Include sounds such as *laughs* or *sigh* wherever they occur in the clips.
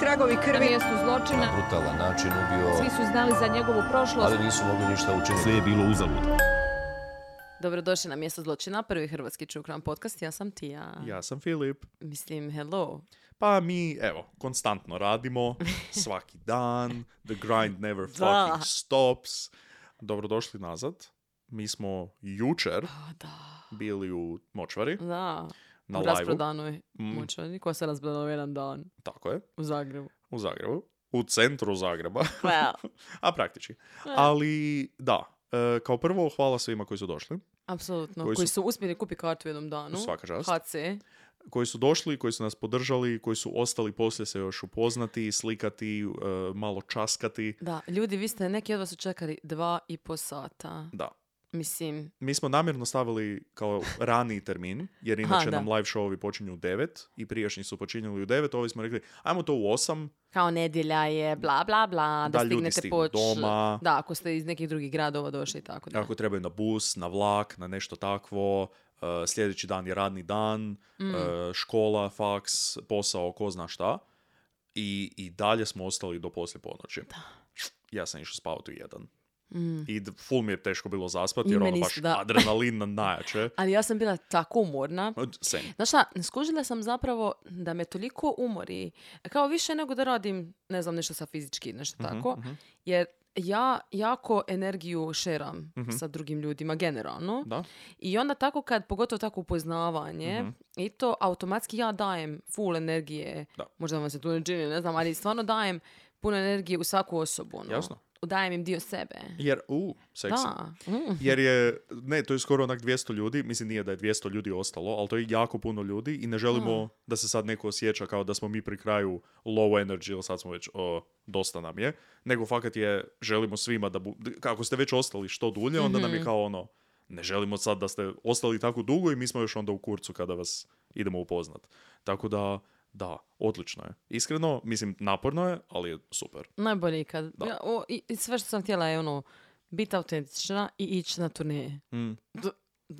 tragovi Na krvi. mjestu zločina brutalan način ubio, svi su znali za njegovu prošlost. ali nisu mogli ništa učiniti. Sve je bilo uzalud. Dobrodošli na mjesto zločina, prvi hrvatski crime podcast. Ja sam Tija. Ja sam Filip. Mislim, hello. Pa mi, evo, konstantno radimo, *laughs* svaki dan, the grind never Da. fucking stops. Dobrodošli nazad. Mi smo jučer A, da. bili u močvari, Da. Na u live rasprodanoj Mm. koja se razbila u jedan dan tako je, u Zagrebu. u Zagrebu, u centru Zagreba, Well, *laughs* a praktički. Ali, da, e, kao prvo, hvala svima koji su došli, apsolutno. Koji Koji, su- su uspjeli kupiti kartu u jednom danu. Svaka čast. HC. koji su došli, koji su nas podržali, koji su ostali poslije se još upoznati, slikati, e, malo časkati. Da, ljudi, vi ste, neki od vas su čekali dva i po sata. Da, Mislim, Mi smo namjerno stavili kao rani termin, jer *laughs* inače da. nam live showovi počinju u 9 i prijašnji su počinjali u 9, ovi smo rekli, ajmo to u 8, kao nedjelja je, bla, bla, bla, da, Da stignete poć. doma. Da, ako ste iz nekih drugih gradova došli i tako da. ako trebaju na bus, na vlak, na nešto takvo, uh, sljedeći dan je radni dan, Mm. uh, škola, faks, posao, ko zna šta. I, I dalje smo ostali do poslije ponoći. Ja sam išao spavati u jedan. I d- full mi je teško bilo zaspati Mm. I jer ono baš da. *laughs* adrenalin na najjače. *laughs* Ali ja sam bila tako umorna. Same. Znaš šta, skužila sam zapravo da me toliko umori, kao više nego da radim, ne znam, nešto sa fizički, nešto Mhm, tako, jer ja jako energiju šeram sa drugim ljudima generalno Da? i onda tako kad, pogotovo tako upoznavanje, i to automatski ja dajem full energije, Da. možda vam se tu ne čini, ne znam, ali stvarno dajem puno energije u svaku osobu. Ono. Jasno. Dajem im dio sebe. Jer, u, seksi. Da. Mm. Jer je, ne, to je skoro onak 200 ljudi, mislim nije da je 200 ljudi ostalo, ali to je jako puno ljudi i ne želimo da se sad neko osjeća kao da smo mi pri kraju low energy, ili sad smo već, o, dosta nam je, nego fakat je, želimo svima da, bu, kako ste već ostali što dulje, onda nam je kao ono, ne želimo sad da ste ostali tako dugo i mi smo još onda u kurcu kada vas idemo upoznat. Tako da, da, odlično je. Iskreno, mislim, naporno je, ali je super. Najbolje ikad. Ja, o, i, sve što sam htjela je ono, biti autentična i ići na turneje. Je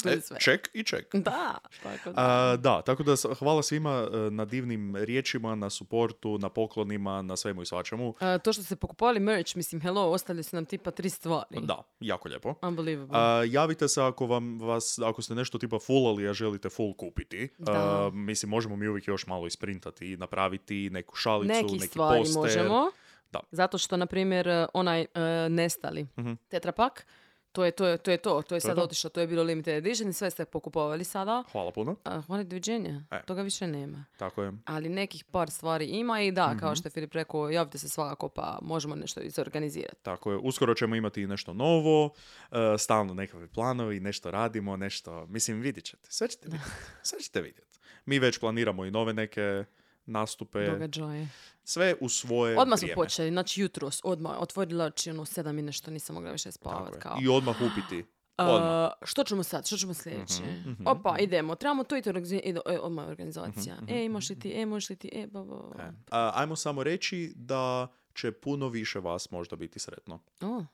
E, ček i ček. Da, tako da. A, da, tako da hvala svima e, na divnim riječima, na suportu, na poklonima, na svemu i svačemu. A, to što ste pokupovali merch, mislim, hello, ostali su nam tipa tri stvari. Da, jako lijepo. Unbelievable. A, javite se ako vam vas, ako ste nešto tipa fullali, a želite full kupiti. Da. A, mislim, možemo mi uvijek još malo isprintati i napraviti neku šalicu, Nekih neki stvari poster. možemo. Da. Zato što, na primjer, e, onaj e, nestali tetrapak, to je to, je, to je to, to je sad Mhm. otišlo, to je bilo limited edition, sve ste pokupovali sada. Hvala puno. A, hvala doviđenja, E. toga više nema. Tako je. Ali nekih par stvari ima i da, Mhm. kao što je Filip rekao, javite se svakako pa možemo nešto izorganizirati. Tako je. Uskoro ćemo imati i nešto novo, e, stalno nekakve planovi, nešto radimo, nešto... Mislim, vidjet ćete. Sve ćete vidjeti. Sve ćete vidjeti. Mi već planiramo i nove neke nastupe. Događaje. Sve u svoje Odmah smo vrijeme. počeli, znači jutros, odmah, otvorila oči, ono, sedam i nešto, nisam mogla više Tako spavat, je. kao. I odmah upiti. *gasps* Odmah. što ćemo sad, što ćemo sljedeće? mhm, Opa, idemo, trebamo to i to e, odmah organizacija. Mhm, E, imaš li ti, e, možeš li ti, e, ba. E. A, ajmo samo reći da će puno više vas možda biti sretno. O.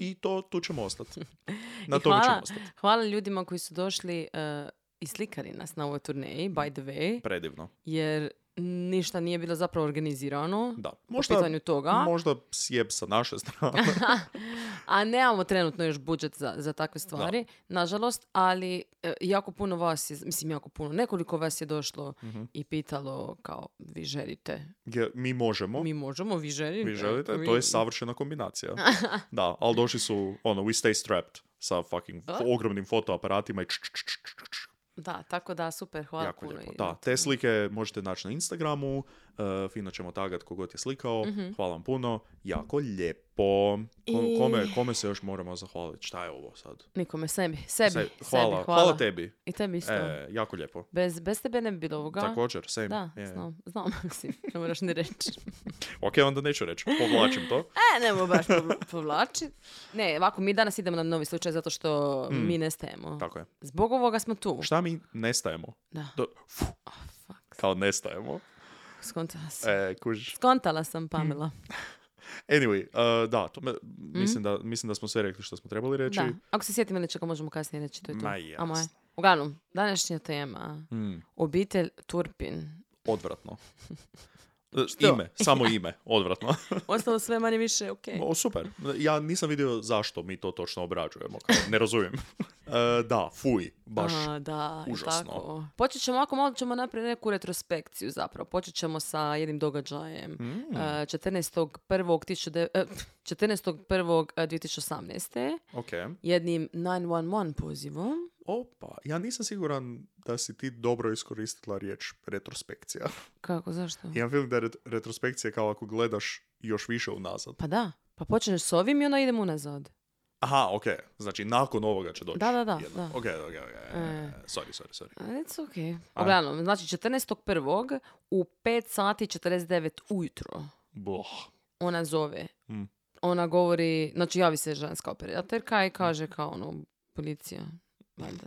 I to tu ćemo ostati. *laughs* Na tome ćemo ostati. hvala ljudima koji su došli e, i slikali nas na ovoj turneji, by the way, Predivno. jer ništa nije bilo zapravo organizirano Da. po Možda, pitanju toga. možda sjeb sa naše strane. *laughs* A nemamo trenutno još budžet za, za takve stvari, nažalost, ali e, jako puno vas je, mislim jako puno, nekoliko vas je došlo Mhm. i pitalo kao vi želite. Je- Mi možemo. Mi možemo, vi želite. Vi želite, Vi- to je savršena kombinacija. *laughs* da, ali došli su, ono, we stay strapped sa fucking ogromnim fotoaparatima i č, č, č, č, č, č. Da, tako da, super, hvala jako puno. lijepo. Da, te slike možete naći na Instagramu, uh, fino ćemo tagat kogod je slikao, hvala vam puno, jako lijepo. I- Kome, kome se još moramo zahvaliti? Šta je ovo sad? Nikome, sebi, sebi, Se- sebi, hvala, hvala. hvala tebi. I tebi isto. E, jako lijepo. Bez, bez tebe ne bi bilo ovoga. Također, same. Da, je. znam, znam, *laughs* mislim, ne moraš ni reći. *laughs* Ok, onda neću reći, povlačim to. *laughs* E, nemo baš povla- povlačit. Ne, ovako, mi danas idemo na novi slučaj zato što mi nestajemo. Mm. Tako je. Zbog ovoga smo tu. Šta mi nestajemo? Da. Do, Oh, fuck. kao nestajemo. Skontala sam. E, kužiš. Skontala sam, Pamela. *laughs* Anyway, uh, da, to me, mislim, da, mislim da smo sve rekli što smo trebali reći. Da. Ako se sjetimo nečega, možemo kasnije reći. To je to. Ma Amo je. jasno. Uglavnom, današnja tema. Mm, Obitelj Turpin. odvratno. *laughs* E, Ime, samo *laughs* ime, odvratno. *laughs* Ostalo sve manje više, ok. O, super. Ja nisam vidio zašto mi to točno obrađujemo. Kao, ne razumijem. *laughs* E, da, fuj, baš. A, da, užasno. tako. Počet ćemo, ako malo ćemo napraviti neku retrospekciju zapravo. Počet ćemo sa jednim događajem. Mm. E, 14.1.2018. Ok. Jednim 911 pozivom. Opa, ja nisam siguran da si ti dobro iskoristila riječ retrospekcija. Kako, zašto? *laughs* Imam film da je ret- retrospekcija kao ako gledaš još više unazad. Pa da. Pa počneš s ovim i onda idemo unazad. Aha, ok. Znači, nakon ovoga će doći. Da, da, da, da. Ok, ok, ok. E. Sorry, sorry, sorry. It's ok. Uglavnom, znači 14.1. u 5 sati 49 ujutro Boh. ona zove. Mm. Ona govori, znači javi se ženska operatorka i kaže kao ono, policija.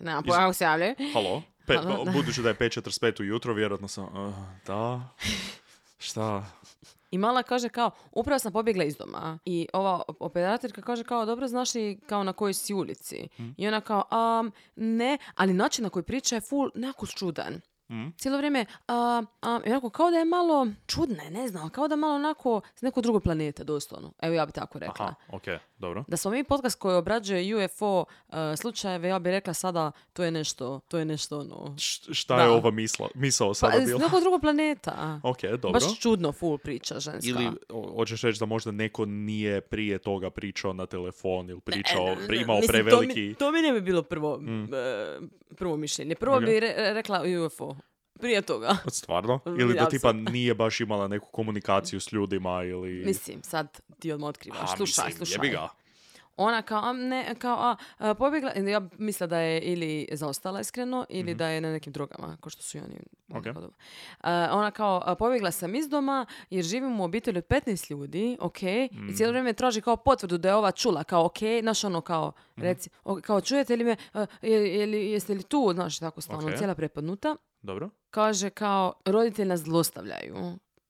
Nema pojma kako se javljaju. Halo? Pe, Halo, da. budući da je 5.45 ujutro, vjerojatno sam... uh, da? Šta? I mala kaže kao, upravo sam pobjegla iz doma. I ova operatorka kaže kao, dobro, znaš li kao na kojoj si ulici? I ona kao, um, ne, ali način na koji priča je full nekako čudan. Mm. Cijelo vrijeme, a, a, onako, kao da je malo čudna, ne znam, kao da malo onako s nekog drugog planeta, doslovno. Evo ja bi tako rekla. Aha, ok, dobro. Da smo mi podcast koji obrađuje UFO uh, slučajeve, ja bih rekla sada, to je nešto, to je nešto ono... Š- šta Da. je ova misla, misao Pa, sada s bila? nekog drugog planeta. Ok, dobro. Baš čudno full priča ženska. Ili hoćeš reći da možda neko nije prije toga pričao na telefon ili pričao, E, pri- imao mislim, preveliki... To mi, to mi ne bi bilo prvo, e, prvo mišljenje. Prvo Ok. bi re- rekla UFO. Prije toga. *laughs* Stvarno? Ili da tipa nije baš imala neku komunikaciju s ljudima ili... Mislim, sad ti odmah otkrivaš. A, slušaj, mislim, slušaj. jebi ga. Ona kao, a, ne, kao, a, a, pobjegla, ja mislila da je ili zaostala iskreno, ili da je na nekim drogama, kao što su i oni. Mhm. Ok. podobno. A, ona kao, a, pobjegla sam iz doma, jer živim u obitelji od 15 ljudi, ok, Mhm. i cijelo vrijeme traži kao potvrdu da je ova čula, kao, ok, znaš ono, kao, Mhm. reci, o, kao, čujete li me, a, je, je li- jeste li tu, znaš, tako stalno, Ok. cijela prepadnuta. Dobro. Kaže kao, roditelji nas zlostavljaju.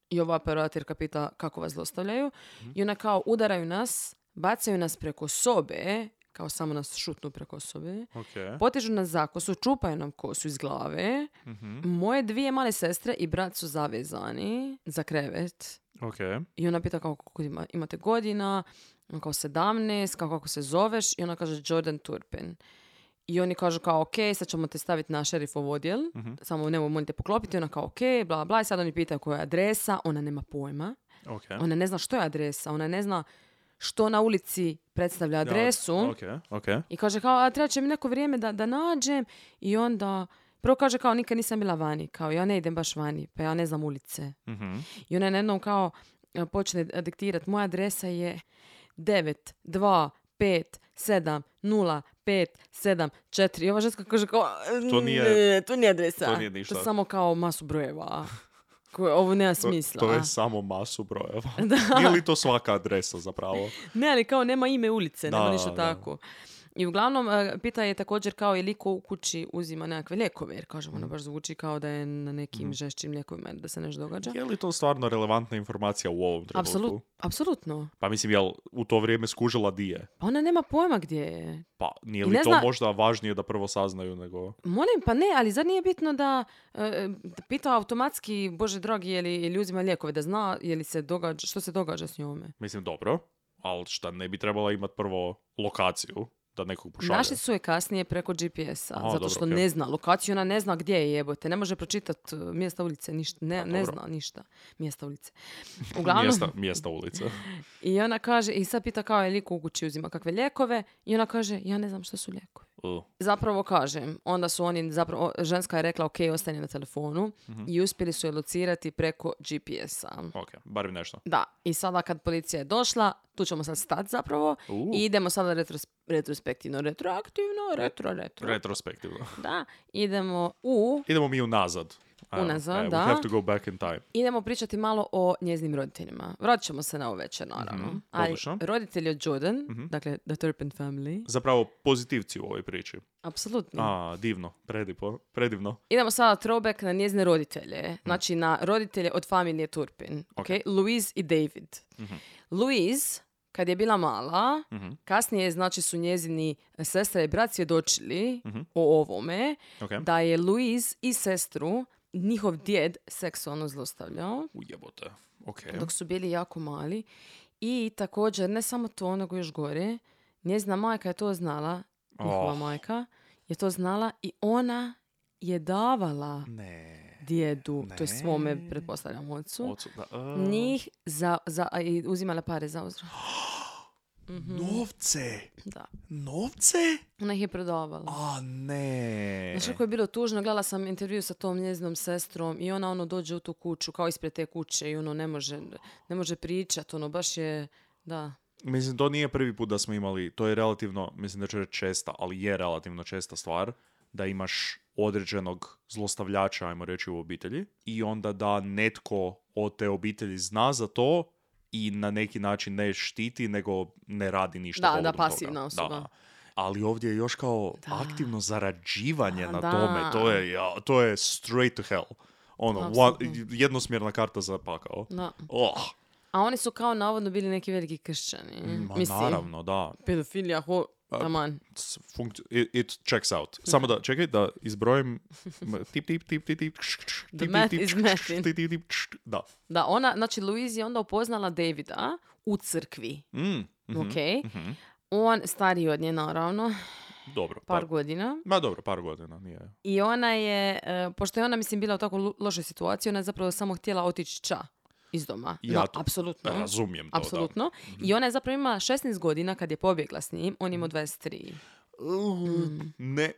I ova operatorka pita kako vas zlostavljaju. I ona kao, udaraju nas, bacaju nas preko sobe, kao samo nas šutnu preko sobe. Ok. Potežu nas za kosu, čupaju nam kosu iz glave. Mhm. Moje dvije male sestre i brat su zavezani za krevet. Ok. I ona pita kao, koliko ima, imate godina, on kao 17, kao kako se zoveš. I ona kaže Jordan Turpin. I oni kažu kao, ok, sad ćemo te staviti na šerifov odjel, samo nemoj molim te poklopiti. Ona kao, ok, bla, bla. I sad oni pitaju koja je adresa, ona nema pojma. Ok. Ona ne zna što je adresa, ona ne zna što na ulici predstavlja adresu. Ok, ok. I kaže kao, a treba će mi neko vrijeme da, da nađem. I onda, prvo kaže kao, nikad nisam bila vani. Kao, ja ne idem baš vani, pa ja ne znam ulice. Mhm. I ona jednom kao e, počne diktirati, moja adresa je 9, 2, 5, 7, 0, 5, 7, 4. I ova ženska kaže kao, To nije- "Ne, to nije adresa. to nije ništa." To je samo kao masu brojeva. Ovo nema To, smisla. to je samo masu brojeva. *laughs* Nije li to svaka adresa zapravo? Ne, ali kao nema ime ulice, nema Da, ništa da. tako. I uglavnom, e, pita je također kao je liko u kući uzima nekakve lijekove, jer kažemo, Mm. ona baš zvuči kao da je na nekim žešćim lijekovima, da se nešto događa. Je li to stvarno relevantna informacija u ovom trenutku? Apsolut, apsolutno. Pa mislim, jel u to vrijeme skužila di je? Pa ona nema pojma gdje je. Pa nije li to zna- možda važnije da prvo saznaju nego... Molim, pa ne, ali zar nije bitno da e, da pita automatski, bože dragi, je li, je li uzima lijekove, da zna je li se događa, što se događa s njome. Mislim, dobro, ali šta ne bi trebala imati prvo lokaciju da nekog pošalje? Našli su je kasnije preko GPS-a, Aha, zato dobro, što okej. ne zna lokaciju, ona ne zna gdje je jebote, ne može pročitati mjesta ulice, ništa, ne, A, ne zna ništa, mjesta ulice. Uglavnom, Mjesta, mjesta ulice. *laughs* i ona kaže, i sad pita kao je liko u kući uzima kakve lijekove, i ona kaže, ja ne znam što su lijekovi. Uh, Zapravo kažem, onda su oni, zapravo, ženska je rekla ok, ostani na telefonu Mhm. i uspjeli su je locirati preko GPS-a. ok, barem nešto. Da, i sada kad policija je došla, tu ćemo sad stati zapravo U. i idemo sada retros- retrospektivno, retroaktivno, retro, retro. Retrospektivno. Da, idemo u, Idemo mi unazad. Unazad, e, da. We have to go back in time. idemo pričati malo o njeznim roditeljima. Vratit ćemo se na ovo večer, naravno. Mhm, Ali roditelji od Jordan, dakle The Turpin family, Zapravo pozitivci u ovoj priči. apsolutno. A, divno, predipo, predivno. Idemo sada throwback na njezine roditelje. Znači na roditelje od familije Turpin. Ok. Okay? Louise i David. Louise, kad je bila mala, kasnije znači su njezini sestra i brat svjedočili o ovome, Ok. da je Louise i sestru njihov djed seksualno zlostavljao Ujebote. Ok. dok su bili jako mali. I također, ne samo to, nego još gore, njezina majka je to znala, njihova Oh. majka je to znala i ona je davala Ne. djedu, to je svome, pretpostavljam, ocu, Ocu, da, a, njih za, za, i uzimala pare za *gasps* uzvrat. Novce. Da. Novce? Ona ih je prodavala. A ne. Znaš kako je bilo tužno, gledala sam intervju sa tom njezinom sestrom i ona ono dođe u tu kuću, kao ispred te kuće i ono ne može, ne može pričat, ono baš je, da. Mislim, to nije prvi put da smo imali, to je relativno, mislim da ću reći česta, ali je relativno česta stvar, da imaš određenog zlostavljača, ajmo reći, u obitelji i onda da netko od te obitelji zna za to i na neki način ne štiti, nego ne radi ništa Da, da, toga. pasivna osoba. Ali ovdje je još kao Da. aktivno zarađivanje A, na da. tome. To je, ja, to je straight to hell. Ono, one- jednosmjerna karta za pakao. da. Oh, A oni su kao navodno bili neki veliki kršćani. ma Mislim, naravno, da. pedofilija, ho, taman. s- funkci- it, it checks out. Samo da, čekaj, da izbrojim tip, tip, tip, tip, tip, The math is mathin'. tip, tip, tip, kš, Da. Da, ona, znači Louise je onda upoznala Davida u crkvi. Mm, mhm, Ok. mhm. On stariji od nje, naravno, Dobro. par Pa, godina. ma dobro, par godina, nije. I ona je, e, pošto je ona, mislim, bila u tako lo- lošoj situaciji, ona je zapravo samo htjela otići ča iz doma. Ja no, to- apsolutno. Razumijem to, Apsolutno. I ona je zapravo imala 16 godina kad je pobjegla s njim, on je imao 23. da. Uh, Ne,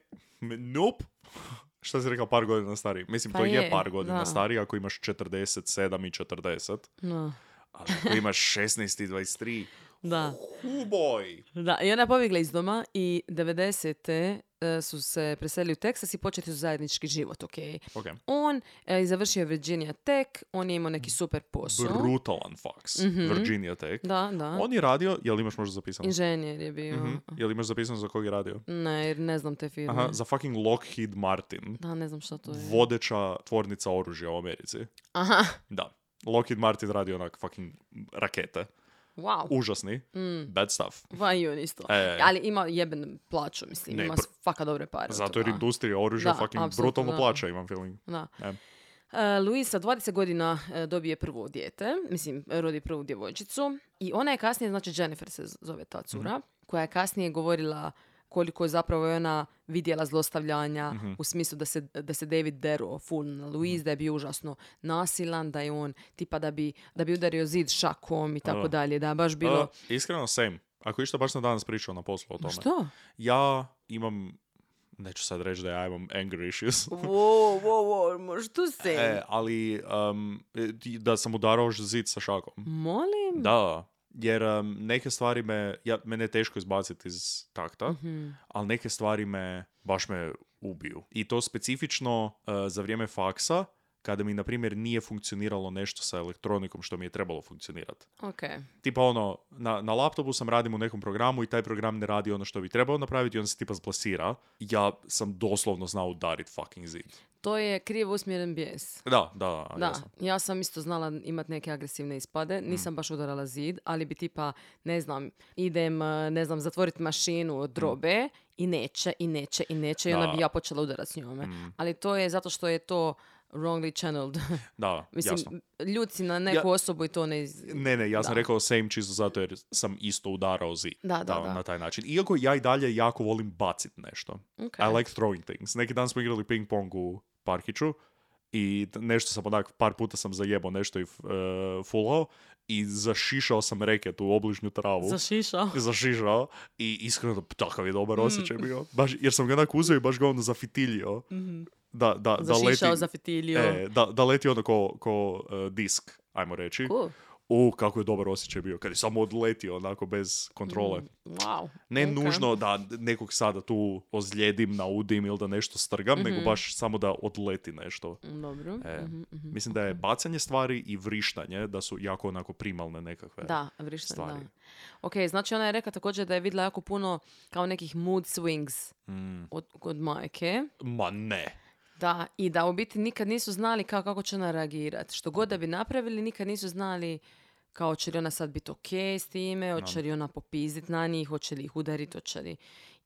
nope. *laughs* Šta si rekao, par godina stariji? Mislim, Pa to je, je, par godina da. stariji ako imaš 47 i 40. No. Ali ako imaš 16 i 23, Da. hu boj. Da, i ona je pobjegla iz doma i 90. e, su se preselili u Teksas i početi su zajednički život, ok? Ok. On e, je završio Virginia Tech, on je imao neki super posao. Brutalan faks. Virginia Tech. Da, da. On je radio, jel imaš možda zapisano? Inženjer je bio. Mhm. Jel imaš zapisano za kog je radio? Ne, jer ne znam te firme. Aha, za fucking Lockheed Martin. Da, ne znam što to je. Vodeća tvornica oružja u Americi. Aha, Da. Lockheed Martin radi onak fucking rakete. Wow. Užasni. Bad stuff. Va i on isto. E. Ali ima jeben plaću, mislim. Ne, ima pr- faka dobre pare. Zato jer industrija oružja Da, fucking brutalno da. plaća, imam feeling. Da. E. Uh, Luis sa 20 godina e, dobije prvo dijete, mislim, rodi prvu djevojčicu i ona je kasnije, znači Jennifer se zove ta cura, koja je kasnije govorila koliko je zapravo ona vidjela zlostavljanja u smislu da se, da se David deruo full na Louise, da je bio užasno nasilan, da je on tipa da bi, da bi udario zid šakom i tako Da. dalje, da je baš bilo... Uh, iskreno, same. Ako išta, baš sam danas pričao na poslu o tome. Što? Ja imam, neću sad reći da ja imam anger issues, Wow, wow, wow, što se? e, ali um, da sam udarao zid sa šakom. Molim? Da, jer um, neke stvari me, ja, mene je teško izbaciti iz takta, Mhm. ali neke stvari me, baš me ubiju. I to specifično uh, za vrijeme faksa, kada mi, na primjer, nije funkcioniralo nešto sa elektronikom što mi je trebalo funkcionirati. Ok. Tipa ono, na, na laptopu sam radim u nekom programu i taj program ne radi ono što bi trebao napraviti i on se tipa zblasira. Ja sam doslovno znao udarit fucking zid. To je krivo usmjeren bijes. Da, da, da, Da, jasno. ja sam isto znala imat neke agresivne ispade. Mm. Nisam baš udarala zid, ali bi tipa, ne znam, idem, eh, ne znam, zatvoriti mašinu od drobe i neće, i neće, i neće i onda Da. Mm. bi ja počela udarat s njome. Ali to je zato što je to wrongly channeled. *laughs* Da, *laughs* Mislim, jasno. ljuci na neku Ja- osobu i to ne... Iz... Ne, ne, ja sam Da. rekao same čisto zato jer sam isto udarao zid. Da, da, da. Na taj način. Iako ja i dalje jako volim bacit nešto. Ok. I like throwing things. Neki dan smo igrali ping pong u parkiću i nešto sam onak, par puta sam zajebao nešto i uh, fulao i zašišao sam reket u obližnju travu. Zašišao. *laughs* zašišao i iskreno takav je dobar Mm. osjećaj bio. Baš, jer sam ga onak uzeo i baš ga ono zafitiljio. Da, da, da leti, zafitilio. e, da, da leti ono ko, ko e, disk, ajmo reći. Cool. U, kako je dobar osjećaj bio. Kad je samo odletio onako bez kontrole. Wow. Ne Ok. nužno da nekog sada tu ozlijedim, naudim ili da nešto strgam, nego Mhm. baš samo da odleti nešto. Dobro. E, Mhm, mhm. Mislim da je bacanje stvari i vrištanje, da su jako onako primalne nekakve. Da, vrištan, da. stvari. Ok, znači ona je rekla također da je vidjela jako puno kao nekih mood swings Mm. od, kod majke. Ma ne. Da, i da u biti nikad nisu znali kao kako će ona reagirati. Što god da bi napravili, nikad nisu znali kao će li ona sad biti ok s time, hoće li ona popizdit na njih, hoće li ih udariti, hoće li...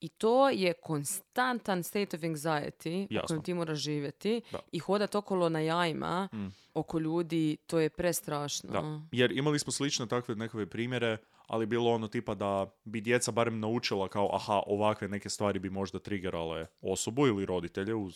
I to je konstantan state of anxiety u Jasno. kojem ti moraš živjeti Da. i hodat okolo na jajima oko ljudi, to je prestrašno. Da. Jer imali smo slične takve nekakve primjere, ali bilo ono tipa da bi djeca barem naučila kao aha, ovakve neke stvari bi možda triggerale osobu ili roditelje u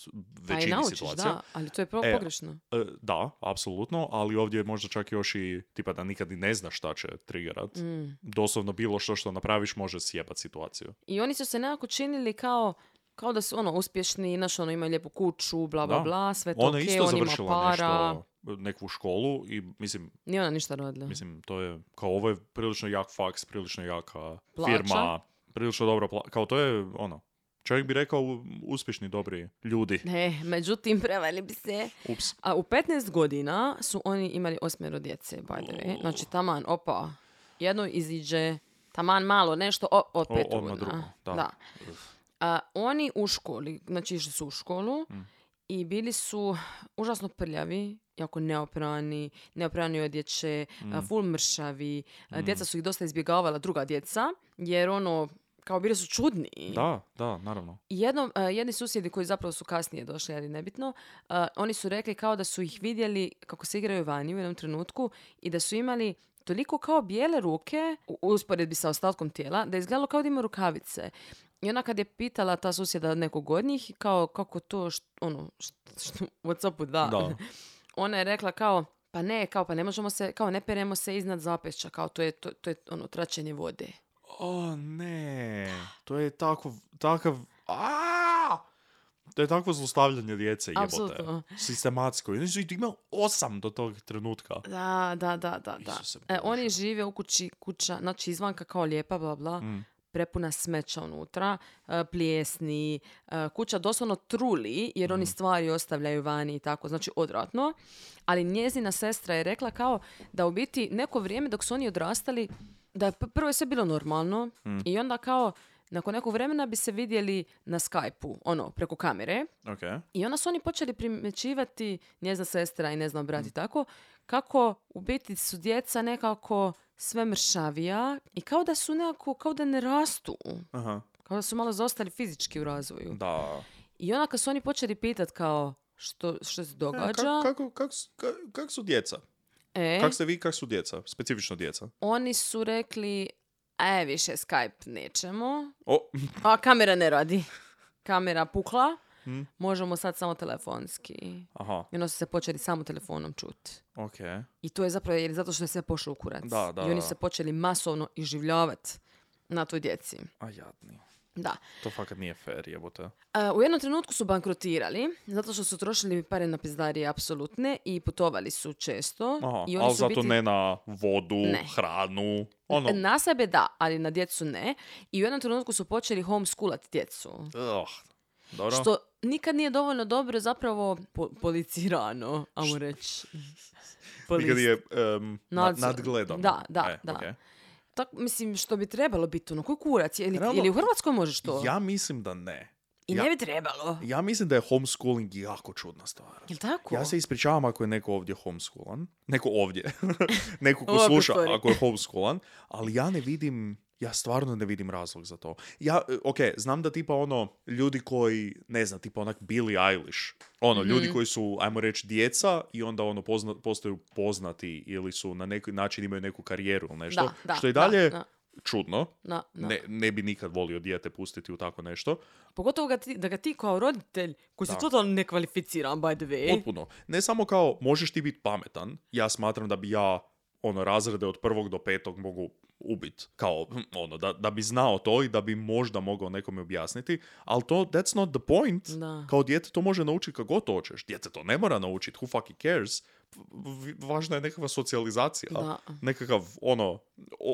Pa većini naučiš, situacija. da, ali to je pro- E, pogrešno. E, Da, apsolutno, ali ovdje je možda čak još i tipa da nikad ni ne znaš šta će triggerat. Mm. Doslovno bilo što što napraviš može sjebat situaciju. I oni su se nekako činili kao kao da su ono uspješni, znaš, ono imaju lijepu kuću, bla, bla, Da. bla, sve to Ona okej, isto on ima završila para. nešto, neku školu i mislim, Nije ona ništa rodila. mislim, to je, kao ovo je prilično jak faks, prilično jaka Plaća. firma, prilično dobra pla- kao to je ono, čovjek bi rekao uspješni, dobri ljudi. Ne, međutim, prevali bi se. Ups. A u 15 godina su oni imali osmero djece, by the way. Znači, taman, opa, jedno iziđe, taman malo, nešto, o, od pet godina. drugo, da. da. A, oni u školi, znači išli su u školu Mm. I bili su užasno prljavi, jako neoprani, neoprani odjeće, Mm. full mršavi. A, Djeca su ih dosta izbjegavala, druga djeca, jer ono, kao bili su čudni. Da, da, naravno. A, jedni susjedi koji zapravo su kasnije došli, ali nebitno, oni su rekli kao da su ih vidjeli kako se igraju vani u jednom trenutku i da su imali toliko kao bijele ruke u usporedbi sa ostatkom tijela, da je izgledalo kao da ima rukavice. I ona kad je pitala ta susjeda nekog od njih, kao kako to, št- ono, št- št- what's up with that? Da. *laughs* Ona je rekla kao, pa ne, kao pa ne možemo se, kao ne peremo se iznad zapešća, kao to je, to, to je ono, tračenje vode. O ne, to je tako, takav, a To je takvo zlostavljanje djece, jebote. Apsolutno. Sistematsko. I Znači, ima osam do tog trenutka. Da, da, da, da. da. E, oni žive u kući, kuća, znači izvanka kao lijepa, bla, bla, Mm. Prepuna smeća unutra, e, plijesni, e, kuća doslovno truli jer oni stvari ostavljaju vani i tako, znači odvratno. Ali njezina sestra je rekla kao da u biti neko vrijeme dok su oni odrastali, da je prvo je sve bilo normalno Mm. i onda kao nakon nekog vremena bi se vidjeli na Skype-u, ono, preko kamere. Ok. I onda su oni počeli primjećivati, njezina sestra i ne znam brat i tako, kako u biti su djeca nekako sve mršavija i kao da su nekako, kao da ne rastu. Aha. Kao da su malo zaostali fizički u razvoju. Da. I onda kad su oni počeli pitat kao što, što se E, događa, kak- kako, kak, s- ka- kak su djeca? e, Kak ste vi, kak su djeca? Specifično djeca. oni su rekli, e, više Skype nećemo, O, a kamera ne radi. Kamera pukla, Mm. možemo sad samo telefonski. aha, I onda su se počeli samo telefonom čuti. ok. I to je zapravo jer zato što je sve pošlo u kurac. Da, da, I oni su se počeli masovno iživljavati na toj djeci. A jadni. Da. To fakat nije fair, jebote. E, u jednom trenutku su bankrotirali, zato što su trošili pare na pizdarije apsolutne i putovali su često. Aha, I oni ali su zato biti- ne na vodu, Ne. hranu, ono. Na sebe da, ali na djecu ne. I u jednom trenutku su počeli homeschoolat djecu. Ugh. Dobro. Što nikad nije dovoljno dobro zapravo po- policirano, ajmo reći. *laughs* Nikad je em, na- Nadzor. nadgledano. Da, da, E, da. ok. Tak, mislim, što bi trebalo biti, ono, koji kurac? Je li, Realno, je li u Hrvatskoj možeš to? Ja mislim da ne. I ja- ne bi trebalo. Ja mislim da je homeschooling jako čudna stvar. Jel tako? Ja se ispričavam ako je neko ovdje homeschoolan. Neko ovdje. *laughs* neko ko sluša ako je homeschoolan. Ali ja ne vidim, ja stvarno ne vidim razlog za to. Ja, e, ok, znam da tipa ono, ljudi koji, ne znam, tipa onak Billie Eilish. Ono, ljudi Mhm. koji su, ajmo reći, djeca i onda ono pozna, postaju poznati ili su na neki način imaju neku karijeru ili nešto. Da, da, što da, dalje da. čudno. Da, da. Ne, ne bi nikad volio dijete pustiti u tako nešto. Pogotovo ga ti, da ga ti kao roditelj, koji si Da. totalno nekvalificiran, by the way. Potpuno. Ne samo kao možeš ti biti pametan, ja smatram da bi ja ono razrede od prvog do petog mogu ubit. Kao, hm, ono, da, da bi znao to i da bi možda mogao nekome objasniti, ali to, that's not the point. Da. Kao dijete to može naučiti kako god hoćeš. Dijete to ne mora naučiti, who fucking cares. Važna je nekakva socijalizacija. Da. Nekakav, ono,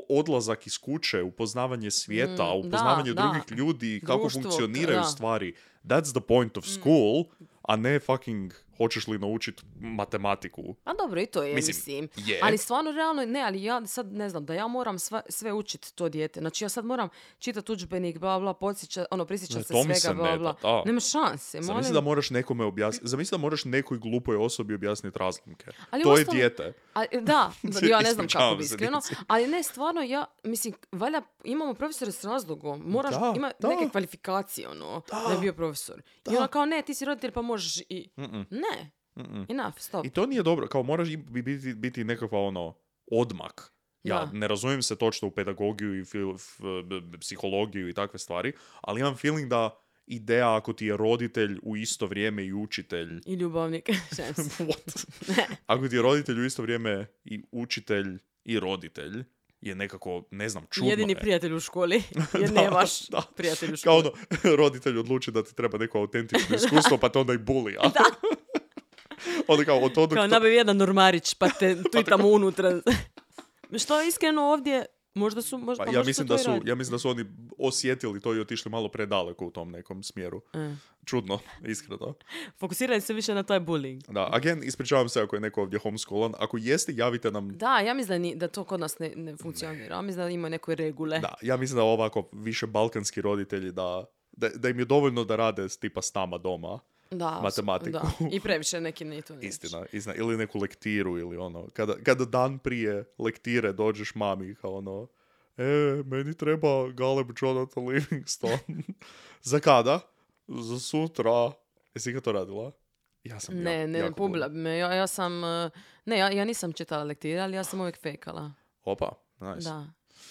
odlazak iz kuće, upoznavanje svijeta, Mm, da, upoznavanje da. drugih ljudi, kako Društvo, funkcioniraju da. stvari. That's the point of school, a ne fucking hoćeš li naučiti matematiku. A dobro, i to je, Mislim, mislim. je. Ali stvarno, realno, ne, ali ja sad ne znam, da ja moram sva- sve učiti to dijete. Znači ja sad moram čitati udžbenik, bla, bla, podsjeća, ono, prisjećat Ne, se svega, se bla, bla. da, da. Nema šanse, molim. Zamisli da moraš nekome objasniti, zamisli da moraš nekoj glupoj osobi objasniti razlike. Ali to je uostalom- dijete. A, da, *laughs* ja ne znam kako bi iskreno, ali ne, stvarno, ja, mislim, valjda imamo profesore s razlogom, moraš, Da, ima da. neke kvalifikacije, ono, da. je bio profesor. I ona kao, ne, ti si roditelj pa možeš i... Ne, enough, stop. I to nije dobro, kao moraš biti, biti nekakva ono odmak. Ja Da. ne razumijem se točno u pedagogiju i fil- f- psihologiju i takve stvari, ali imam feeling da ideja ako ti je roditelj u isto vrijeme i učitelj I ljubavnik. *laughs* *laughs* What? Ako ti je roditelj u isto vrijeme i učitelj i roditelj, je nekako, ne znam, čudno Jedini je. prijatelj u školi, *laughs* jer Da, nije vaš da. prijatelj u Kao školi. ono, roditelj odluči da ti treba neko autentično iskustvo, pa te onda i bulija. Da. *laughs* onda kao, od toga... Kao nabavi jedan normarić, pa te *laughs* tu i tamo unutra. *laughs* Što iskreno ovdje, možda su, možda, Pa pa ja, možda mislim da su, ja mislim da su oni osjetili to i otišli malo predaleko u tom nekom smjeru. E. Čudno, iskreno. Fokusiraju se više na taj bullying. Da, again, ispričavam se ako je neko ovdje homeschoolan. Ako jeste, javite nam Da, ja mislim da, ni, da to kod nas ne, ne funkcionira. Ja mislim da ima neke regule. Da, ja mislim da ovako više balkanski roditelji da, da, da im je dovoljno da rade tipa s nama doma. Da, matematiku. Da. I previše neki ni to. *laughs* Istina, istina. Ili neku lektiru ili ono. Kada, kada dan prije lektire dođeš mami kao ono E, meni treba Galeb Jonathan Livingston. *laughs* Za kada? Za sutra. Jesi ikad to radila? Ja sam Ne, jako, ne, bi me. Ja, ja sam, eh, ne, ja, ja nisam čitala lektire, ali ja sam uvijek fejkala. Opa, nice. Da.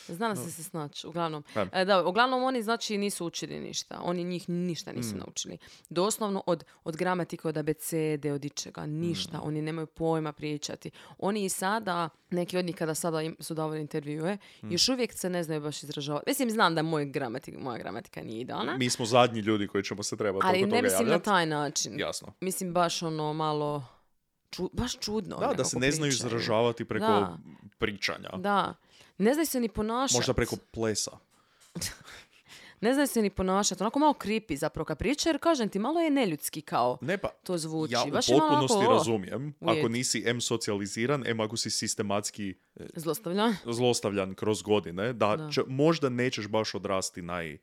Znala sam se snaći, uglavnom. E. Da, uglavnom oni znači nisu učili ništa. Oni njih ništa nisu Mm. naučili. Doslovno od, od gramatike, od abecede, od ičega, ništa. Mm. Oni nemaju pojma pričati. Oni i sada, neki od njih kada sada im, su davali intervjue, Mm. još uvijek se ne znaju baš izražavati. Mislim, znam da moj gramatik, moja gramatika nije idealna, Mi smo zadnji ljudi koji ćemo se trebati ali ne mislim na javljati. taj način. Jasno. Mislim, baš ono malo... ču- baš čudno. Da, da se ne znaju izražavati preko Da. pričanja. Da. Ne znaju se ni ponašati. Možda preko plesa. *laughs* Ne znaju se ni ponašati. Onako malo creepy zapravo kad priča, jer kažem ti, malo je neljudski kao Ne pa, to zvuči. ja u Baš malo potpunosti onako, razumijem. Ako nisi M socijaliziran, M ako si sistematski e, Zlostavlja. zlostavljan kroz godine, da, Da. će- možda nećeš baš odrasti naj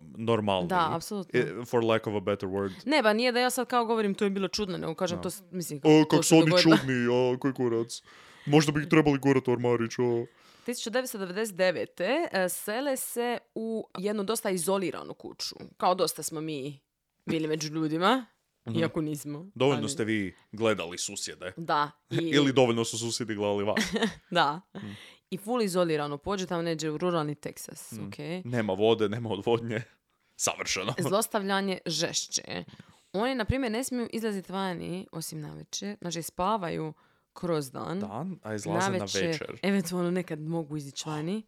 normalniji. Da, apsolutno. E, For lack of a better word. Ne, ba nije da ja sad kao govorim to je bilo čudno, nego kažem to, s- mislim, O, to kak se su oni čudni, a, koji kurac. Možda bi ih trebali gurat u ormarić, o. 1999. e, sele se u jednu dosta izoliranu kuću. Kao dosta smo mi bili među ljudima, iako nismo. Mhm. Dovoljno ali- ste vi gledali susjede. Da. *laughs* I, Ili dovoljno su susjedi gledali vas. *laughs* Da. Mhm. I full izolirano. Pođe tamo neđe u ruralni Teksas, Mhm. okej? Nema vode, nema odvodnje. *laughs* Savršeno. zlostavljanje žešće. Oni, na primjer, ne smiju izlaziti vani, osim navečer. Znači, spavaju kroz dan. Dan, a izlaze na večer. Eventualno nekad mogu izići vani.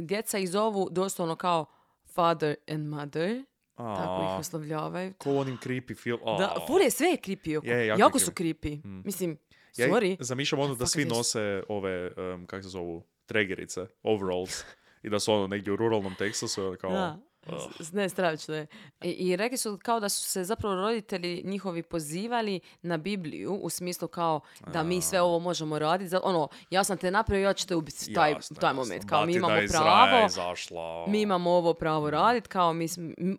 Djeca ih zovu doslovno kao father and mother. Tako ih A, oslovljavaju. Ko onim creepy film. a. Da, je sve je creepy. oko. Je, jako jako, su creepy. Mislim, Ja sorry. zamišljam ono da svi nose ove, um, kako se zovu, tregerice, overalls. I da su ono negdje u ruralnom Teksasu, ono kao... Da. S- Ne, stravično je. I, I rekli su kao da su se zapravo roditelji njihovi pozivali na Bibliju u smislu kao da mi sve ovo možemo raditi. Ono, ja sam te napravio, ja ću te ubiti taj, Jasno, taj jasno. moment. Kao mi Bati imamo pravo, izašla. mi imamo ovo pravo raditi, kao mi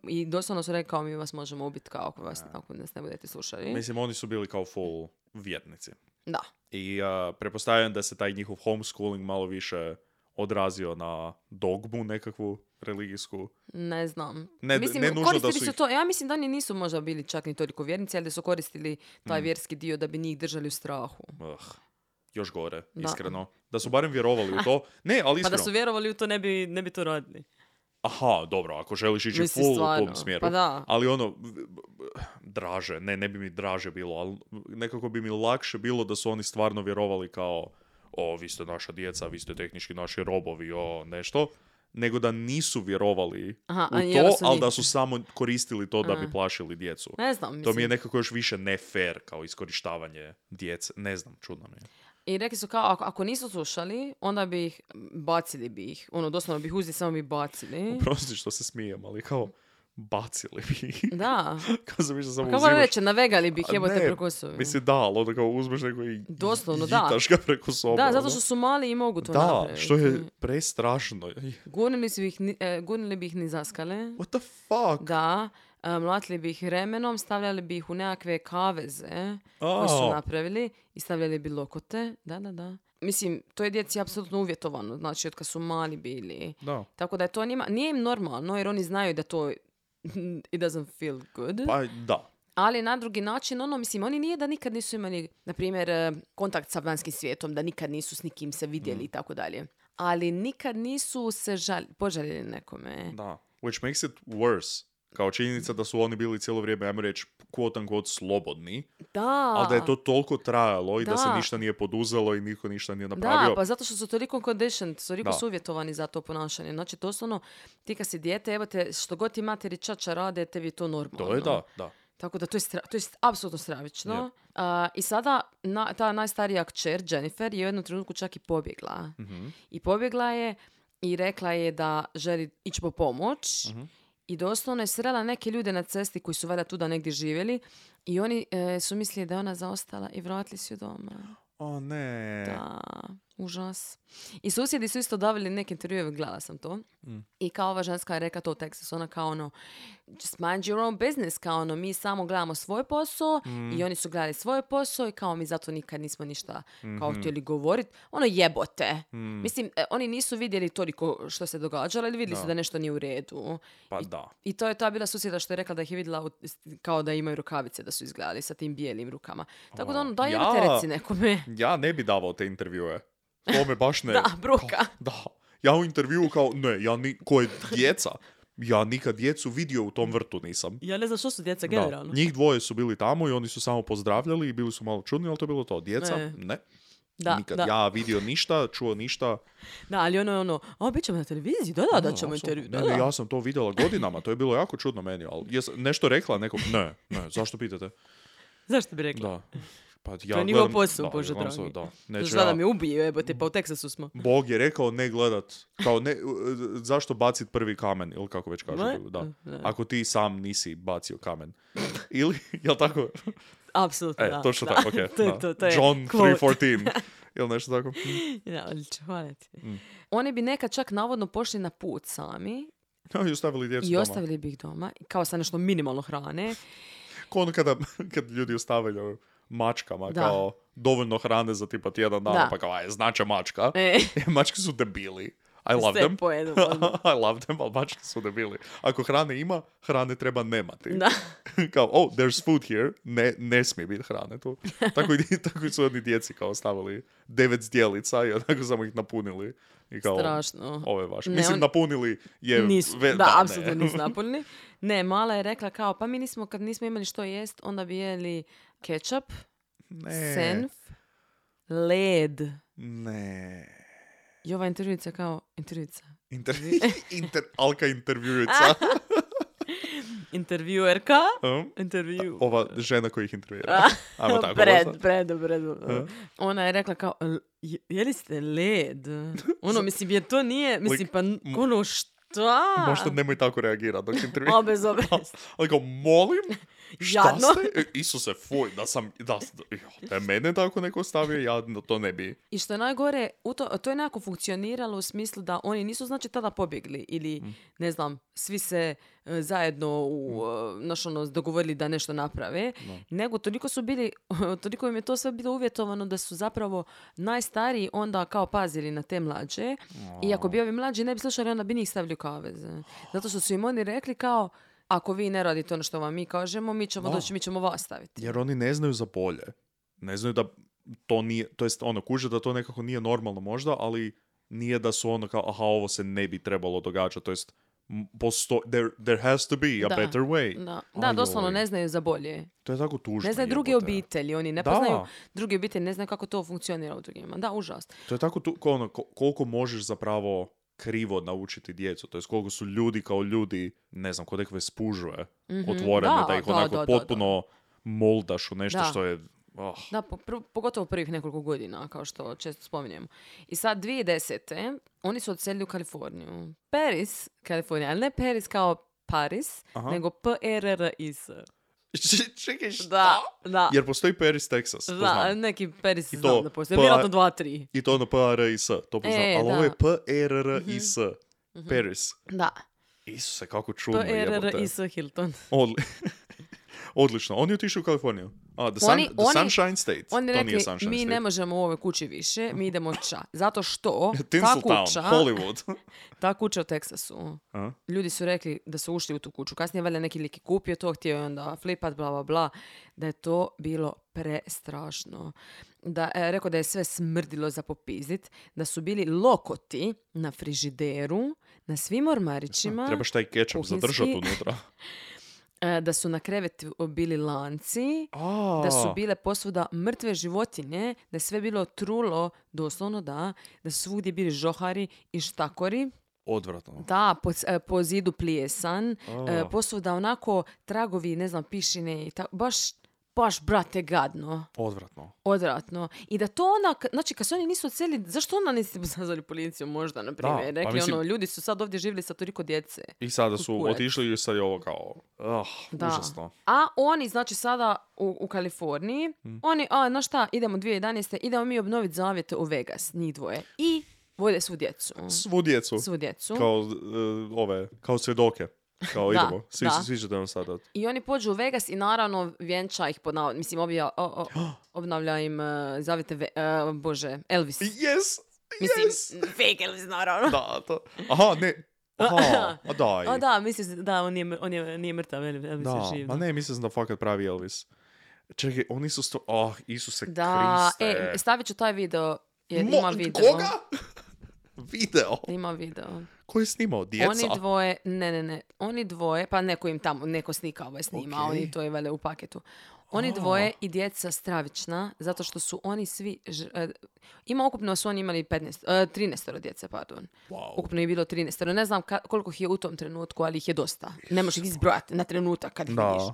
i doslovno su rekli kao mi vas možemo ubiti kao ako, vas, ako nas ne budete slušali. Mislim, oni su bili kao full vjernici. Da. I uh, pretpostavljam da se taj njihov homeschooling malo više odrazio na dogmu nekakvu religijsku. Ne znam. Ne- mislim, ne nužno da koristili su su ih- to. Ja mislim da oni nisu možda bili čak ni toliko vjernici, ali da su koristili taj Mm. vjerski dio da bi njih držali u strahu. Uh, još gore, Da. iskreno. Da su barem vjerovali u to. *laughs* Ne, ali Pa iskreno. da su vjerovali u to ne bi, ne bi to radili. Aha, dobro, ako želiš ići Mislim, full u tom smjeru. pa da. Ali ono, draže, ne, ne bi mi draže bilo, ali nekako bi mi lakše bilo da su oni stvarno vjerovali kao, o, vi ste naša djeca, vi ste tehnički naši robovi, o, nešto, nego da nisu vjerovali Aha, u to, ali da su samo koristili to da bi A. plašili djecu. Ne znam, mislim. To mi je nekako još više ne fair kao iskorištavanje djece. Ne znam, čudno mi je. I rekli su kao, ako, ako nisu slušali, onda bi ih, bacili bi ih. Ono, doslovno bi ih uzeli, samo bi bacili. Prosti što se smijem, ali kao, bacili bi ih. Da. *laughs* Kao sam mišljao samo Kako uzimaš... reći, navegali bi ih jebote preko sobe. Mislim da, ali onda kao uzmeš neko i Doslovno, da. jitaš ga preko sobe. Da, zato ono. što su mali i mogu to Da, napraviti. što je prestrašno. Gurnili, su ih, ni- e, gurnili bi ih ni zaskale. What the fuck? Da. e, mlatili bi ih remenom, stavljali bi ih u nekakve kaveze koje su napravili i stavljali bi lokote. Da, da, da. Mislim, to je djeci apsolutno uvjetovano, znači od kad su mali bili. Da. Tako da je to njima, nije im normalno jer oni znaju da to it doesn't feel good. Pa da. Ali na drugi način, ono, mislim, oni nije da nikad nisu imali, na primjer, eh, kontakt sa vanjskim svijetom, da nikad nisu s nikim se vidjeli Mm. i tako dalje. Ali nikad nisu se žal, požaljeli nekome. Da. Which makes it worse. Kao činjenica da su oni bili cijelo vrijeme, ajmo reći, quote unquote slobodni, Da. ali da je to toliko trajalo i da, se Da. ništa nije poduzelo i niko ništa nije napravio. Da, pa zato što su toliko conditioned, toliko Da. su uvjetovani za to ponašanje. Znači, doslovno, ti kad si dijete, evo te, što god ti materi čača rade, tebi je to normalno. to je da, da. Tako da to je, stra- to je apsolutno stravično. A, I sada na, ta najstarija kćer, Jennifer, je u jednom trenutku čak i pobjegla. Mhm. I pobjegla je i rekla je da želi ići po pomoć. Mhm. I doslovno je srela neke ljude na cesti koji su valjda tu da negdje živjeli. I oni e, su mislili da je ona zaostala i vratili su ju doma. O ne. Da, užas. I susjedi su isto davili neke intervjue, gledala sam to. I kao ova ženska je rekla to u Texasu, ona kao ono, just mind your own business, kao ono, mi samo gledamo svoj posao i oni su gledali svoj posao i kao mi zato nikad nismo ništa kao htjeli govorit. Ono jebote. Mislim, e, oni nisu vidjeli toliko što se događalo, ali vidjeli su da nešto nije u redu. Pa I, da. I to je ta bila susjeda što je rekla da ih je vidjela u- kao da imaju rukavice, da su izgledali sa tim bijelim rukama. Tako da ono, daj Ja- jebote reci nekome. Ja ne bi davao te intervjue. To me baš ne... *laughs* Da, bruka. Da. Ja u intervju kao, ne, ja ni, ko je djeca? Ja nikad djecu vidio u tom vrtu nisam. Ja ne znam što su djeca Da. Njih dvoje su bili tamo i oni su samo pozdravljali i bili su malo čudni, ali to je bilo to. Djeca? Ne. Ne. Da, nikad da. ja vidio ništa, čuo ništa. Da, ali ono je ono, a bit ćemo na televiziji, da, da, da ćemo apsolutno. intervju, da, Ne, da. ja sam to vidjela godinama, to je bilo jako čudno meni, ali jes nešto rekla nekom, ne, ne, zašto pitate? Zašto bi rekla? Da. Pa ja To je gledam- posao, Bože dragi. se- Da, Neću neću da ja- me ubije, jebote, pa u Teksasu smo. Bog je rekao ne gledat, kao ne, zašto bacit prvi kamen, ili kako već kažu. Ne? Da. Ne. Ako ti sam nisi bacio kamen. *laughs* Ili, jel tako? Apsolutno, E, da. točno da. tako, ok. *laughs* to je da. to, to je John quote. 3.14. Ili *laughs* nešto tako. Da, odlično, hvala ti. Mm. Oni bi nekad čak navodno pošli na put sami Ja, I ostavili djecu i doma. ostavili bi ih doma, kao sa nešto minimalno hrane. Ko ono kada, kad ljudi ostavljaju mačkama Da. kao dovoljno hrane za tipa tjedan dana, Da. pa kao, aj, znače mačka. E, Mačke su debili. I love sve them. pojedu odmah. *laughs* I love them, ali mačke su debili. Ako hrane ima, hrane treba nemati. Da. *laughs* kao, oh, there's food here, ne, ne smije biti hrane tu. *laughs* Tako, i, tako su oni djeci kao stavili devet zdjelica i onako samo ih napunili. I kao, Strašno. ovo je vaše. Ne, Mislim, on- napunili je... Nisu, ve- da, ne. apsolutno nisu napunili. Ne, mala je rekla kao, pa mi nismo, kad nismo imali što jest, onda bi jeli kečap, Ne. senf, led. Ne. I ova intervjuica kao, intervjuica, Inter, *laughs* inter, alka intervjuica. *laughs* intervjuerka, Um, intervju. Ova žena koja ih intervjuira. Ajmo *laughs* tako. Pred, pred, pred. Ona je rekla kao, "L- je- jeli ste led? Ono, mislim, jer to nije, mislim, pa ono, šta? Možda nemoj tako reagirati dok intervjuira. A, bez obres. Ali kao, molim? Šta Jadno. ste? E, Isuse, fuj, da sam, da, da je mene tako neko stavio, ja to ne bi. I što je najgore, u to, to je nekako funkcioniralo u smislu da oni nisu znači tada pobjegli ili Mm. ne znam, svi se e, zajedno u, e, znaš, ono, dogovorili da nešto naprave, nego toliko su bili, *laughs* toliko im je to sve bilo uvjetovano da su zapravo najstariji onda kao pazili na te mlađe i ako bi ovi mlađi ne bi slušali onda bi njih stavili u kaveze. Zato što su im oni rekli kao ako vi ne radite ono što vam mi kažemo, mi ćemo Da. doći, mi ćemo vas staviti. Jer oni ne znaju za bolje. Ne znaju da to nije, to jest ono, kuže da to nekako nije normalno možda, ali nije da su ono kao, aha, ovo se ne bi trebalo događati, to jest posto, there, there has to be a Da. better way. Da, da doslovno ne znaju za bolje. To je tako tužno. Ne znaju druge jebote. obitelji, oni ne Da. poznaju druge obitelji, ne znaju kako to funkcionira u drugima. Da, užas. To je tako tu, ko ono, ko- koliko možeš zapravo krivo naučiti djecu. To je koliko su ljudi kao ljudi, ne znam, kod nekakve spužve otvorene, Da, da, ih da, onako da, da, potpuno moldaš u nešto Da. što je... Oh, Da, po- pr- pogotovo prvih nekoliko godina, kao što često spominjemo. I sad 2010. oni su odselili u Kaliforniju. Paris, Kalifornija, ali ne Paris kao Paris, Aha. nego P-E-R-R-I-S. *laughs* Čekaj, šta? Da, da. Jer postoji Paris, Texas, to Da, znam. neki Paris I znam to da postoji. pa- Vjerojatno dva, tri. I to ono P-A-R-I-S, to poznam. E, Ali ovo da. je P-E-R-R-I-S. Paris. Da. Isuse, kako čudno jebote. P-E-R-R-I-S Hilton. Odli- *laughs* Odlično. On je otišao u Kaliforniju. A, the, sun, Oni- the oni- Sunshine State. Oni to rekli, nije Sunshine mi State. ne možemo u ovoj kući više, mi idemo ča. Zato što *laughs* ta kuća, Hollywood. *laughs* ta kuća u Teksasu, A? ljudi su rekli da su ušli u tu kuću. Kasnije valjda neki lik je kupio to, htio je onda flipat, bla, bla, bla. Da je to bilo prestrašno. Da, e, rekao da je sve smrdilo za popizit. Da su bili lokoti na frižideru, na svim ormarićima. Trebaš taj kečap zadržati unutra. *laughs* e, da su na krevetu bili lanci. A, da su bile posvuda mrtve životinje, da je sve bilo trulo, doslovno da, da su svugdje bili žohari i štakori. Odvratno. Da, po, e, po zidu plijesan, e, A. posvuda onako tragovi, ne znam, pišine i tako, baš, baš, brate, gadno. Odvratno. Odvratno. I da to ona, znači kad se oni nisu odselili, zašto onda niste pozvali policiju možda, na primjer? pa Rekli mislim- ono, ljudi su sad ovdje živjeli sa toliko djece. I sada su Kurac. otišli i sad je ovo kao... Ah, Da. užasno. A oni, znači, sada u, u Kaliforniji, Mm. oni, a, znaš šta, idemo 2011. idemo mi obnoviti zavjete u Vegas, njih dvoje. I vode svu djecu. Svu djecu. Svu djecu. Kao uh, ove, kao svjedoke. Kao Da, idemo. Svi, da. svi ćete nam sada. I oni pođu u Vegas i naravno vjenča ih pod navod, mislim, obja, o, o, *gasps* obnavlja im uh, zavjete, Ve- uh, bože, Elvis. Yes! Mislim, yes! fake Elvis, naravno. Da, to. Aha, ne. Aha, *laughs* a daj. O da, mislim, da, on, je, mr- on je, nije mrtav, Elvis Da, je živ. ma ne, mislim da fakat pravi Elvis. Čekaj, oni su sto... Oh, Isuse Da, Kriste. e, stavit ću taj video, jer Mo- ima video. Koga? *laughs* Video? Ima video. Ko je snimao? Djeca? Oni dvoje, ne, ne, ne, oni dvoje, pa neko im tamo, neko snika ovaj snima, Ok. oni to je vele u paketu. Oni dvoje i djeca stravična, zato što su oni svi, ž- e, ima ukupno su oni imali 15, e, 13 djece, pardon. Wow. Ukupno je bilo 13. Ne znam ka- koliko ih je u tom trenutku, ali ih je dosta. Ne možeš ih izbrojati na trenutak kad ih Da. vidiš.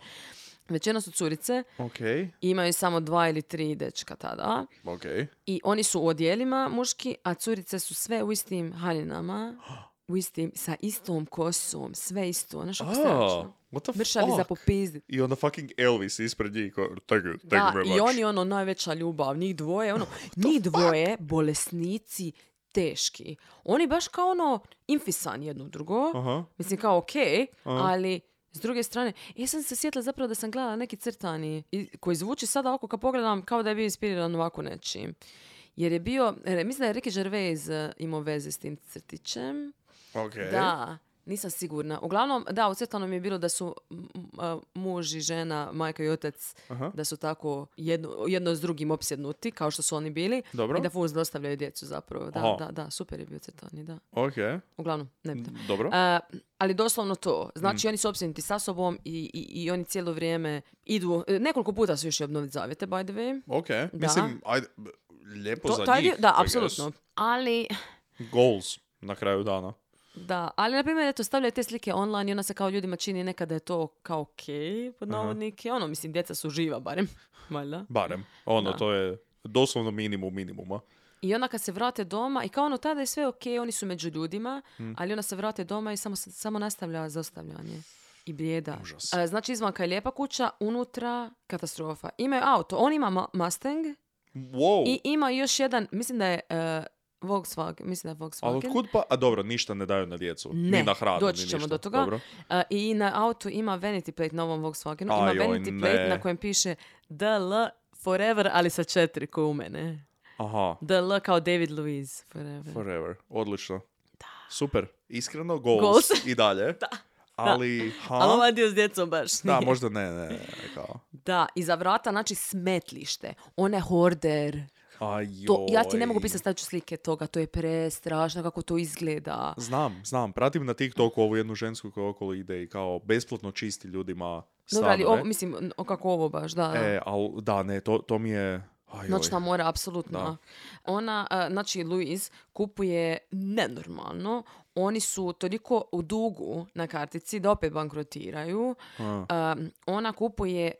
Većina su curice, Ok, i imaju samo dva ili tri dečka tada. ok. I oni su u odjelima muški, a curice su sve u istim haljinama, *gasps* u istim, sa istom kosom, sve isto. Znaš kako Ah, strašno? what the Mršavi za popizdit. I onda fucking Elvis ispred njih. Ko, thank you, thank Da, you very much. i oni ono najveća ljubav, njih dvoje, ono, *gasps* njih dvoje, bolesnici, teški. Oni baš kao ono, infisan jedno drugo. Aha. Mislim kao okej, ali s druge strane, ja sam se sjetila zapravo da sam gledala neki crtani koji zvuči sada ovako kad pogledam kao da je bio inspiriran ovako nečim. Jer je bio, e, mislim da je Ricky Gervais e, imao veze s tim crtićem. Ok. Da, nisam sigurna. Uglavnom, da, u crtanom je bilo da su a, muž i žena, majka i otac, Aha. da su tako jedno, jedno s drugim opsjednuti, kao što su oni bili. Dobro. I da fuz dostavljaju djecu zapravo. Da, Aha. da, da, super je bio crtani, da. Ok, Uglavnom, ne bi dobro. E, ali doslovno to. Znači, Mm. oni su opsjednuti sa sobom i, i, i oni cijelo vrijeme idu, e, nekoliko puta su išli obnoviti zavjete, by the way. Ok, mislim, ajde, lijepo To, za taj njih. da, apsolutno. Ali, Goals na kraju dana. Da, ali na primjer, eto, stavljaju te slike online i ona se kao ljudima čini nekada je to kao ok, pod navodnike. Ono, mislim, djeca su živa, barem. *laughs* Valjda. Barem. Ono, Da. to je doslovno minimum minimuma. I onda kad se vrate doma, i kao ono, tada je sve ok, oni su među ljudima, Mm. ali onda se vrate doma i samo, samo nastavlja zastavljanje. I blijeda. Užas. E, znači, izvanka je lijepa kuća, unutra katastrofa. Imaju auto, on ima Ma- Mustang Wow. i ima još jedan, mislim da je e, Volkswagen, mislim da je Volkswagen. Ali otkud pa... A dobro, ništa ne daju na djecu. Ne, ni na hranu, doći ni ćemo ništa. do toga. Dobro. E, I na autu ima vanity plate na ovom Volkswagenu. Ima Ajoj, vanity plate ne. na kojem piše DL forever, ali sa četiri ko u mene. Aha, DL kao David Luiz forever. forever. Odlično. Super. Iskreno, goals. Goals. *laughs* I dalje. Ali, ha? Ali ovaj dio s djecom baš Da, nije. možda ne, ne, ne, kao. Da, iza vrata, znači smetlište. One horder. To, ja ti ne mogu pisati, stavit ću slike toga. To je prestrašno kako to izgleda. Znam, znam. Pratim na TikToku ovu jednu žensku koja okolo ide i kao besplatno čisti ljudima Dobro, ali ovo, mislim, o, kako ovo baš, da. E, ali da, ne, to, to mi je... Ajoj. Noćna mora, apsolutno. Da. Ona, znači, Louise kupuje nenormalno. Oni su toliko u dugu na kartici da opet bankrotiraju. A. Ona kupuje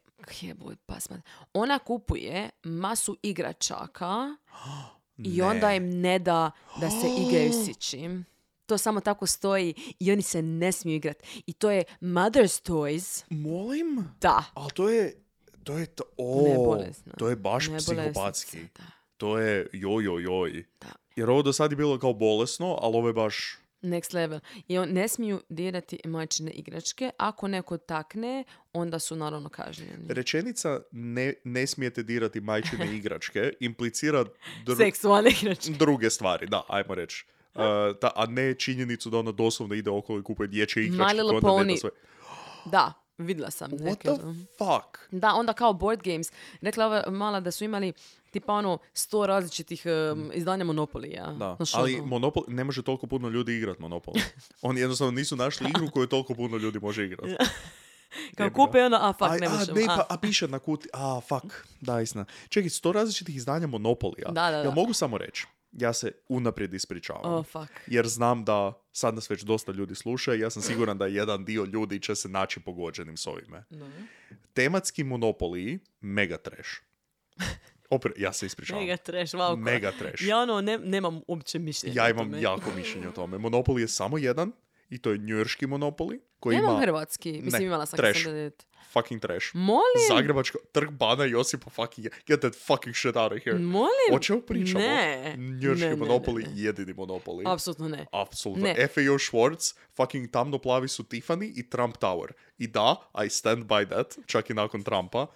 jeboj, pasmat. Ona kupuje masu igračaka *gasps* i onda im ne da da se *gasps* igraju s ičim. to samo tako stoji i oni se ne smiju igrati. I to je Mother's Toys. Molim? Da. Ali to je... To je to... O, to je baš psihopatski. Da. To je joj, joj, joj. Da. Jer ovo do sad je bilo kao bolesno, ali ovo je baš... Next level. I on ne smiju dirati majčine igračke. Ako neko takne, onda su naravno kažnjeni. Rečenica ne, ne smijete dirati majčine *laughs* igračke implicira dru- Seksualne igračke. druge stvari, da, ajmo reći. Uh, ta, a ne činjenicu da ona doslovno ide okolo i kupuje dječje igračke. My Little Pony. sve. Da, vidjela sam. What neke the fuck? Da, onda kao board games. Rekla ova mala da su imali tipa ono sto različitih um, izdanja Monopolija. Da, Znaš, ali ono. Monopol, ne može toliko puno ljudi igrat Monopol. *laughs* Oni jednostavno nisu našli igru koju toliko puno ljudi može igrati. Kao kupe ono, a fuck, a, ne a, možemo. ne, a. pa, a piše na kuti, a fuck, da, istina. Čekaj, sto različitih izdanja Monopolija. Da, da, da. mogu samo reći, ja se unaprijed ispričavam. Oh, fuck. Jer znam da sad nas već dosta ljudi sluša i ja sam siguran da jedan dio ljudi će se naći pogođenim s ovime. Tematski monopoliji, mega trash. *laughs* Opre, ja se ispričavam. Mega trash, wow. Mega trash. Ja ono, ne, nemam uopće mišljenja. Ja o imam tome. jako mišljenje o tome. Monopoli je samo jedan i to je njujorški monopoli koji Nemam ima hrvatski. Mislim, Ne, imala sam trash. fucking trash. Molim? Zagrebačka, trg bana Josipa fucking, get that fucking shit out of here. Molim? O čemu pričamo? Ne. Njujorški Ne, ne, monopoli ne, ne. jedini monopoli. Apsolutno ne. Apsolutno. Ne. FAO Schwartz, fucking tamno plavi su Tiffany i Trump Tower. I da, I stand by that, čak i nakon Trumpa.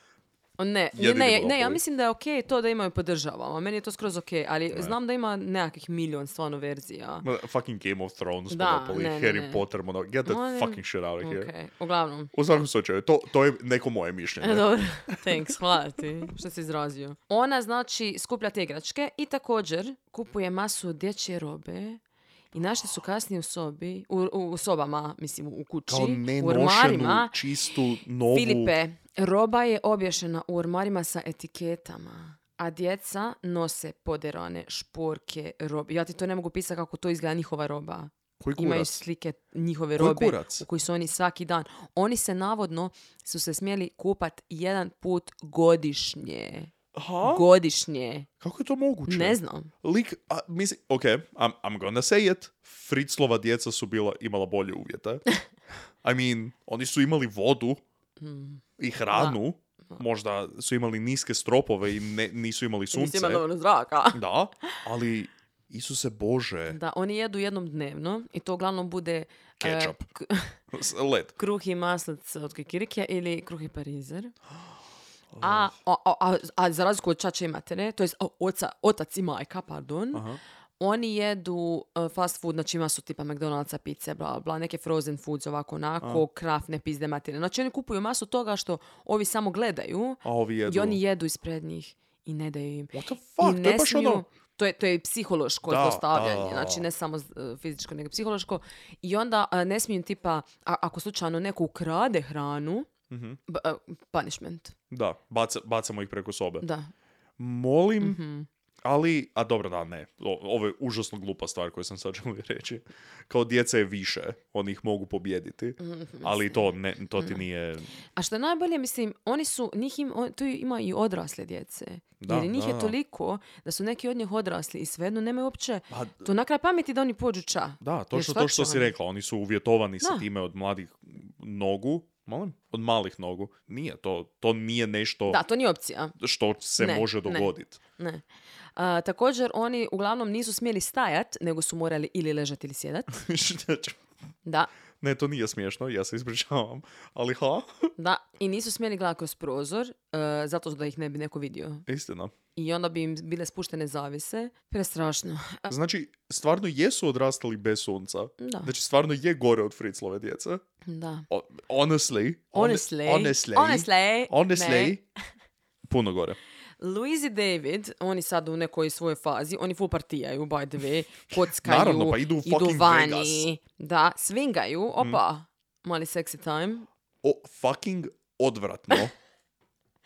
Ne, Jedini ne, ne, ja mislim da je ok to da imaju podržavama. Meni je to skroz ok, ali znam da ima nekakvih milion stvarno verzija. Ma, Fucking Game of Thrones Da, monopoli, ne, ne, Harry ne. Potter monopoli. Get that Molim. fucking shit out of here. Ok, uglavnom. U svakom slučaju, to, to je neko moje E, mišljenje. Dobro, *laughs* thanks, hvala ti što si izrazio. Ona znači skuplja te igračke i također kupuje masu dječje robe i našli su kasnije u sobi, u, u, sobama, mislim u kući, Kao u ormarima. čistu, novu... Filipe, roba je obješena u ormarima sa etiketama. A djeca nose poderane šporke, robe. Ja ti to ne mogu pisati kako to izgleda njihova roba. Koji Imaju kurac? slike njihove Koji robe kurac? u koji su oni svaki dan. Oni se navodno su se smjeli kupat jedan put godišnje. Aha, Godišnje. kako je to moguće? Ne znam. Lik, a, mislim, ok, I'm, I'm gonna say it. Fritzlova djeca su bila, imala bolje uvjete. *laughs* I mean, oni su imali vodu i hranu. Možda su imali niske stropove i ne, nisu imali sunce. Nisi ima dovoljno zraka. Da, ali Isuse Bože, Da, oni jedu jednom dnevno i to uglavnom bude Ketchup. k- s- *laughs* led. kruh i maslac od kikirike ili kruh i parizer. *gasps* A, a, a, a, a za razliku od čače i matere, to o, oca, otac i majka, pardon, Aha. oni jedu uh, fast food, znači ima su tipa McDonald'sa, pice, bla, bla, neke frozen foods, ovako, onako, krafne pizde materine. Znači oni kupuju masu toga što ovi samo gledaju A ovi jedu. i oni jedu ispred njih i ne daju im. What the I fuck, to ne je baš smiju- ono... to je, to je psihološko Da, zlostavljanje, znači ne samo uh, fizičko, nego psihološko. I onda uh, ne smiju tipa, a, ako slučajno neko ukrade hranu, Mhm. b- uh, punishment, Da, baca, bacamo ih preko sobe. da. Molim, Mhm. ali, a dobro da, ne. O- Ovo je užasno glupa stvar koju sam sad *laughs* želio reći. Kao djeca je više, oni ih mogu pobijediti, Mhm, ali to, ne, to ti nije... A što je najbolje, mislim, oni su, njih im, on- tu ima i odrasle djece. Da, Jer njih da, je toliko da su neki od njih odrasli i svejedno nemaju uopće Pa, to na kraj pameti da oni pođu ča. da, točno šta to što si rekla. Oni su uvjetovani sa time od mladih nogu. Molim? Od malih nogu. Nije, to, to nije nešto Da, to nije opcija. što se Ne, može ne. dogoditi. Ne. A, također, oni uglavnom nisu smjeli stajat, nego su morali ili ležati ili sjedat. *laughs* Da, ne, to nije smiješno, ja se ispričavam. Ali ha, da. I nisu smjeli gledati kroz prozor, e, zato da ih ne bi neko vidio. istina. I onda bi im bile spuštene zavise. Prestrašno. Znači, stvarno jesu odrastali bez sunca. Da. Znači, stvarno je gore od Fritzlove djece. da. O- honestly. Honestly. Honestly. Honestly. Honestly. Ne. *laughs* Puno gore. Louise i David, oni sad u nekoj svojoj fazi, oni full partijaju, by the way, *laughs* kockaju, Naravno, pa idu u fucking vani, Vegas. da, swingaju, opa, mali sexy time. O, fucking odvratno. *laughs*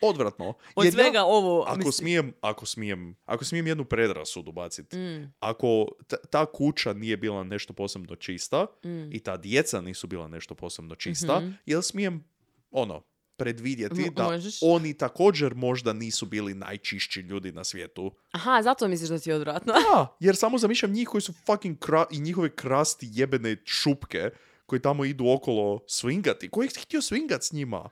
Odvratno. Od Jer ja- svega ovo, Ako mislim- smijem, ako smijem, ako smijem jednu predrasudu baciti. Mm, Ako ta, ta kuća nije bila nešto posebno čista mm. i ta djeca nisu bila nešto posebno čista, Mhm. jel smijem, ono, predvidjeti Mo- da možeš. oni također možda nisu bili najčišći ljudi na svijetu. Aha, zato misliš da ti je odvratno. Da, jer samo zamišljam njih koji su fucking kra- i njihove krasti jebene šupke koji tamo idu okolo swingati. Ko je htio swingat s njima?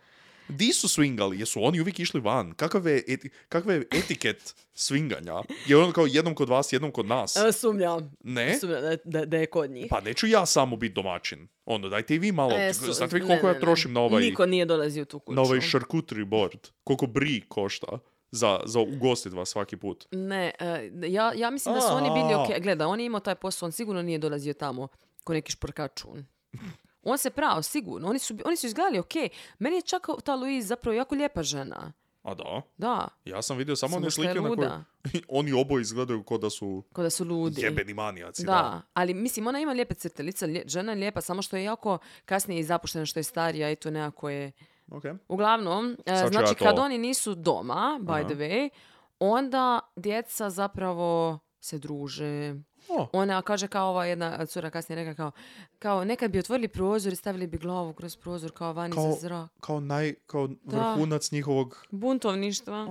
Di su swingali? Jesu oni uvijek išli van? Kakav je, eti- kakav je etiket swinganja? Je on kao jednom kod vas, jednom kod nas? E, Sumnjam. Ne? Sumnjam da, da, da je kod njih. Pa neću ja samo biti domaćin. Ono, dajte i vi malo. E, su- Znate vi koliko ne, ja ne. trošim na ovaj, Niko nije dolazio tu kuću. na ovaj charcuterie board? Koliko bri košta za, za ugostit vas svaki put? Ne, e, ja, ja mislim da su oni bili A. ok. Gleda, on je imao taj posao, on sigurno nije dolazio tamo ko neki šporkačun. On se pravo, sigurno. Oni su, oni su izgledali ok. Meni je čak ta Louise zapravo jako lijepa žena. A da? Da, Ja sam vidio samo one slike na koje *laughs* oni oboje izgledaju kao da su kao da su ludi. jebeni manijaci. Da, ali mislim, ona ima lijepe crte lica, lije- žena je lijepa, samo što je jako kasnije i zapuštena, što je starija i to nekako je... Ok. Uglavnom, e, Sad znači ja kad oni nisu doma, by Aha. the way, onda djeca zapravo se druže. O, Ona kaže kao ova jedna cura kasnije rekla kao, kao nekad bi otvorili prozor i stavili bi glavu kroz prozor kao vani Kao- za zrak. kao naj, kao Da. vrhunac njihovog, Buntovništva.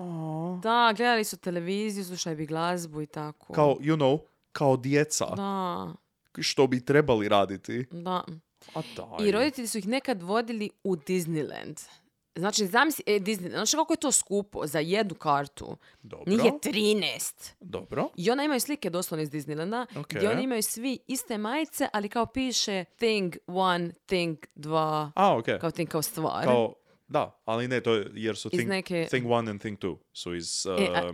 Da, gledali su televiziju, slušali bi glazbu i tako. kao, you know, kao djeca, Da, što bi trebali raditi. da. A. I roditelji su ih nekad vodili u Disneyland. Znači, zamisli, e, Disneyland, znači kako je to skupo za jednu kartu? Dobro, Njih je 13. dobro. I ona imaju slike doslovno iz Disneylanda, Ok. gdje oni imaju svi iste majice, ali kao piše thing one, thing dva, A, ok. kao thing kao stvar. Kao, da, ali ne, to je, jer su thing, neke- thing one and thing two su iz, E, a-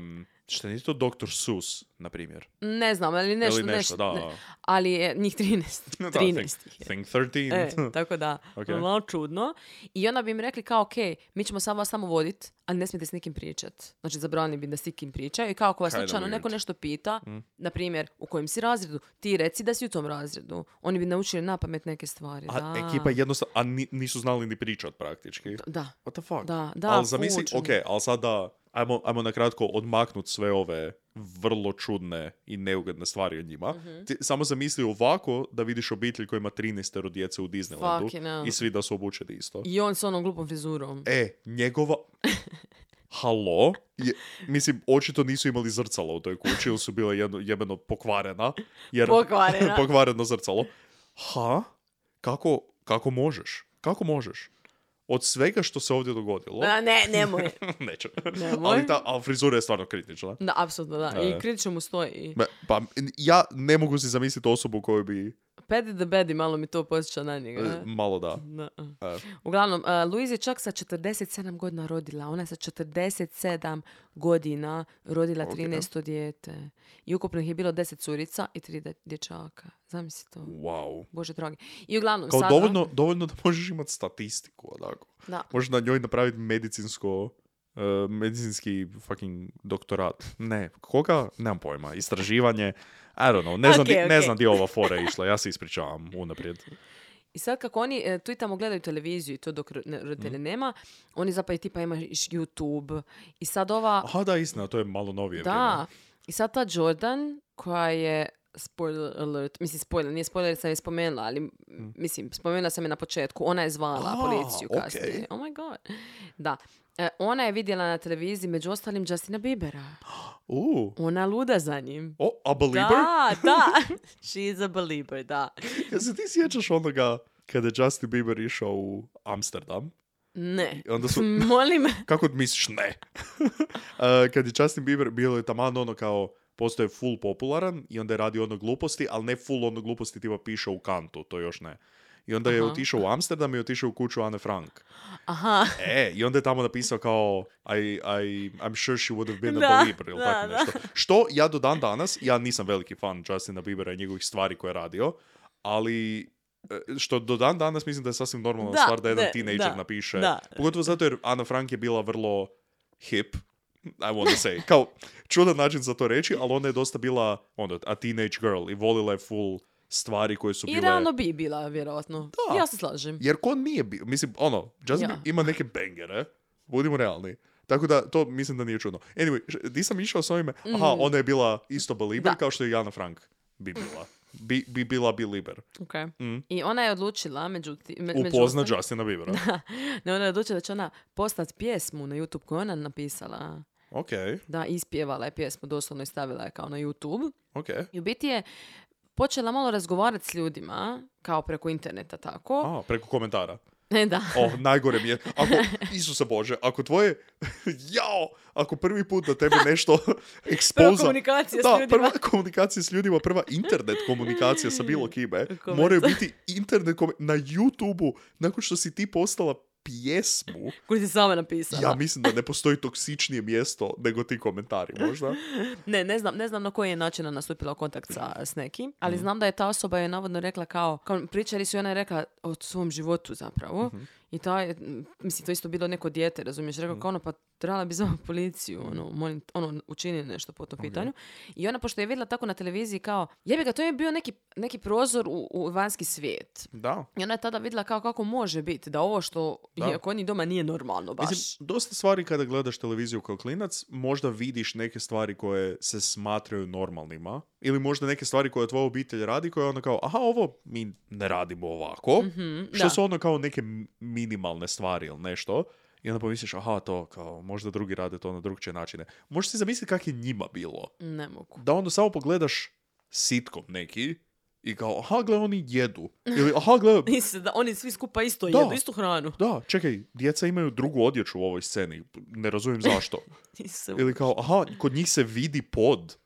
što nije to Dr. Seuss, na primjer. Ne znam, ali nešto, Ili nešto, da. ne- ali je njih 13. *laughs* Da, 13 thing, ih je. thing 13. E, *laughs* tako da, Ok. malo čudno. I onda bi im rekli kao, ok, mi ćemo samo vas samo vodit, ali ne smijete s nikim pričat. Znači, zabranili bi da s nikim pričaju. I kao ako vas slučajno neko. Mm. nešto pita, na primjer, u kojem si razredu, ti reci da si u tom razredu. Oni bi naučili na pamet neke stvari. A da. ekipa jednostavno, a ni- nisu znali ni pričat praktički. Da, What the fuck? Da, da, Ali zamisli, ok, ali sada ajmo, ajmo na kratko odmaknut sve ove vrlo čudne i neugodne stvari o njima. Mhm. Ti samo zamisli ovako da vidiš obitelj koja ima 13 djece u Disneylandu i svi da su obučeni isto. I on s onom glupom frizurom. E, njegova... *laughs* Halo? Je, mislim, očito nisu imali zrcalo u toj kući ili su bile jedno, jebeno pokvarena. Jer, Pokvarena. *laughs* pokvareno zrcalo. Ha? Kako, kako možeš? Kako možeš? Od svega što se ovdje dogodilo... A, ne, nemoj. *laughs* Neću. Nemoj. Ali ta ali frizura je stvarno kritična. Da, apsolutno da. I kritično mu stoji. Pa ja ne mogu si zamisliti osobu koju bi... Paddy the Baddy malo mi to posjeća na njega. e, Malo da. Da. E. Uglavnom, uh, Louise je čak sa 47 godina rodila. Ona je sa 47 godina rodila Ok. 13 dijete. I ukupno ih je bilo 10 curica i 3 de- dječaka. Zamisli to. Wow. Bože dragi. I uglavnom Kao sada... dovoljno, dovoljno da možeš imati statistiku, onako. Da. Možeš na njoj napraviti medicinsko, e, medicinski fucking doktorat. Ne, koga? Nemam pojma. Istraživanje. I don't know. Ne znam, Ok, di, ne ok. znam di ova fora išla. Ja se ispričavam unaprijed. I sad kako oni e, tu i tamo gledaju televiziju i to dok ro- ne- roditelja Mhm. nema, oni zapravo tipa imaju YouTube. I sad ova... Aha, da, istina, to je malo novije Da. I sad ta Jordan, koja je spoiler alert, mislim spoiler, nije spoiler jer sam je spomenula, ali m, mislim, spomenula sam je na početku, ona je zvala Mm. A, policiju kasnije. Oh my god. Da. E, ona je vidjela na televiziji među ostalim Justina Biebera. *gasps* Uh. Ona luda za njim. O, a believer? Da, da. *laughs* She's a believer, da. *laughs* Jel se ti sjećaš onoga kada je Justin Bieber išao u Amsterdam? Ne. I onda su, *laughs* Molim. kako misliš ne? Uh, kad je Justin Bieber, bilo je taman ono kao, postoje full popularan i onda je radio ono gluposti, ali ne full ono gluposti tipa piše u kantu, to još ne. I onda je Aha. otišao u Amsterdam i otišao u kuću Anne Frank. Aha. E, i onda je tamo napisao kao I, I, I'm sure she would have been a Da, believer ili da, tako da. nešto. Što ja do dan danas, ja nisam veliki fan Justina Biebera i njegovih stvari koje je radio, ali e, što do dan danas mislim da je sasvim normalna Da, stvar da jedan da, teenager da, napiše. da. Pogotovo zato jer Anna Frank je bila vrlo hip, I want to say. Kao, čudan način za to reći, ali ona je dosta bila ono, a teenage girl i volila je full stvari koje su I bile... realno bi bila, vjerojatno. Da. Ja se slažem. Jer ko nije bio, mislim, ono, Justin Ja. Ima neke bangere, budimo realni. Tako da, to mislim da nije čudno. Anyway, di sam išao s ovime? Aha, ona je bila isto believer Mm. Da. kao što je Jana Frank bi bila. bi, bi bila bi liber. Ok. I ona je odlučila, međutim... me- među Upozna ostalim- Justina Biebera. *laughs* Ne, ona je odlučila da će ona postati pjesmu na YouTube koju je ona napisala. ok, Da, ispjevala je pjesmu, doslovno i stavila je kao na YouTube. ok. I u biti je počela malo razgovarati s ljudima, kao preko interneta, tako. A, preko komentara. Ne, *laughs* da. O, najgore mi je. Ako, *laughs* Isuse Bože, ako tvoje, *laughs* jao, ako prvi put da tebe nešto ekspoza... komunikacija s da, ljudima. prva komunikacija s ljudima, prva internet komunikacija sa bilo kime, Komentar. moraju biti internet kom- na YouTube-u, nakon što si ti postala pjesmu, Koju si sama napisala. ja mislim da ne postoji toksičnije mjesto nego ti komentari, možda. Ne, ne znam, ne znam na koji je način ona nastupila kontakt sa, s nekim, ali Mhm. znam da je ta osoba je navodno rekla kao, kao pričali su i ona je rekla o svom životu zapravo. Mhm. I ta je, mislim, to isto bilo neko dijete, razumiješ, rekao kao ono, pa trebala bi zvati policiju, ono, molim, ono, učini nešto po tom pitanju. I ona, pošto je vidjela tako na televiziji kao, jebi ga, to je bio neki, neki prozor u, u vanjski svijet. Da. I ona je tada vidjela kao kako može biti, da ovo što Da. je kod njih doma nije normalno baš. Mislim, dosta stvari kada gledaš televiziju kao klinac, možda vidiš neke stvari koje se smatraju normalnima. Ili možda neke stvari koje tvoja obitelj radi, koje je ono kao, aha, ovo mi ne radimo ovako. što Mhm, da. su ono kao neke minimalne stvari ili nešto. I onda pomisliš, aha, to kao, možda drugi rade to na drugčije načine. Možeš si zamisliti kak je njima bilo. Ne mogu. Da onda samo pogledaš sitkom neki i kao, aha, gle, oni jedu. Ili, aha, gle, *laughs* da oni svi skupa isto Da. jedu, istu hranu. da, čekaj, djeca imaju drugu odjeću u ovoj sceni. Ne razumijem zašto. *laughs* Ili kao, aha, kod njih se vidi pod.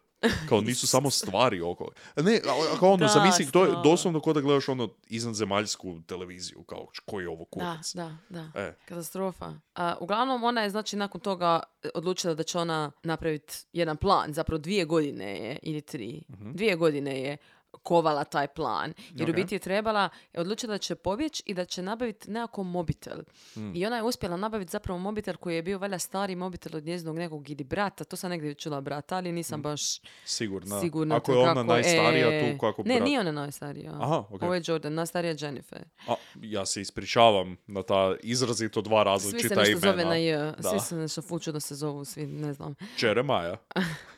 Kao nisu samo *laughs* stvari oko. Ne, a- a kao ono, Da, zamisli, to je doslovno kao da gledaš ono iznadzemaljsku televiziju, kao koji je ovo Da, kurac. da, da. E. Katastrofa. A, uglavnom, ona je znači nakon toga e, odlučila da će ona napraviti jedan plan. Zapravo dvije godine je, ili tri, dvije godine je kovala taj plan. Jer u Ok. biti je trebala, je odlučila da će pobjeći i da će nabaviti nekako mobitel. I ona je uspjela nabaviti zapravo mobitel koji je bio valjda stari mobitel od njezinog nekog ili brata. To sam negdje čula brata, ali nisam baš Sigurno. sigurna. Ako je ona kako- najstarija e, tu, kako Ne, brat- nije ona najstarija. Aha, ok. Ovo je Jordan, najstarija je Jennifer. A, ja se ispričavam na ta izrazito dva Svi se različita nešto imena. zove na J. Da. Svi se nešto ful čudno se zovu, svi, ne znam. Jeremiah. *laughs*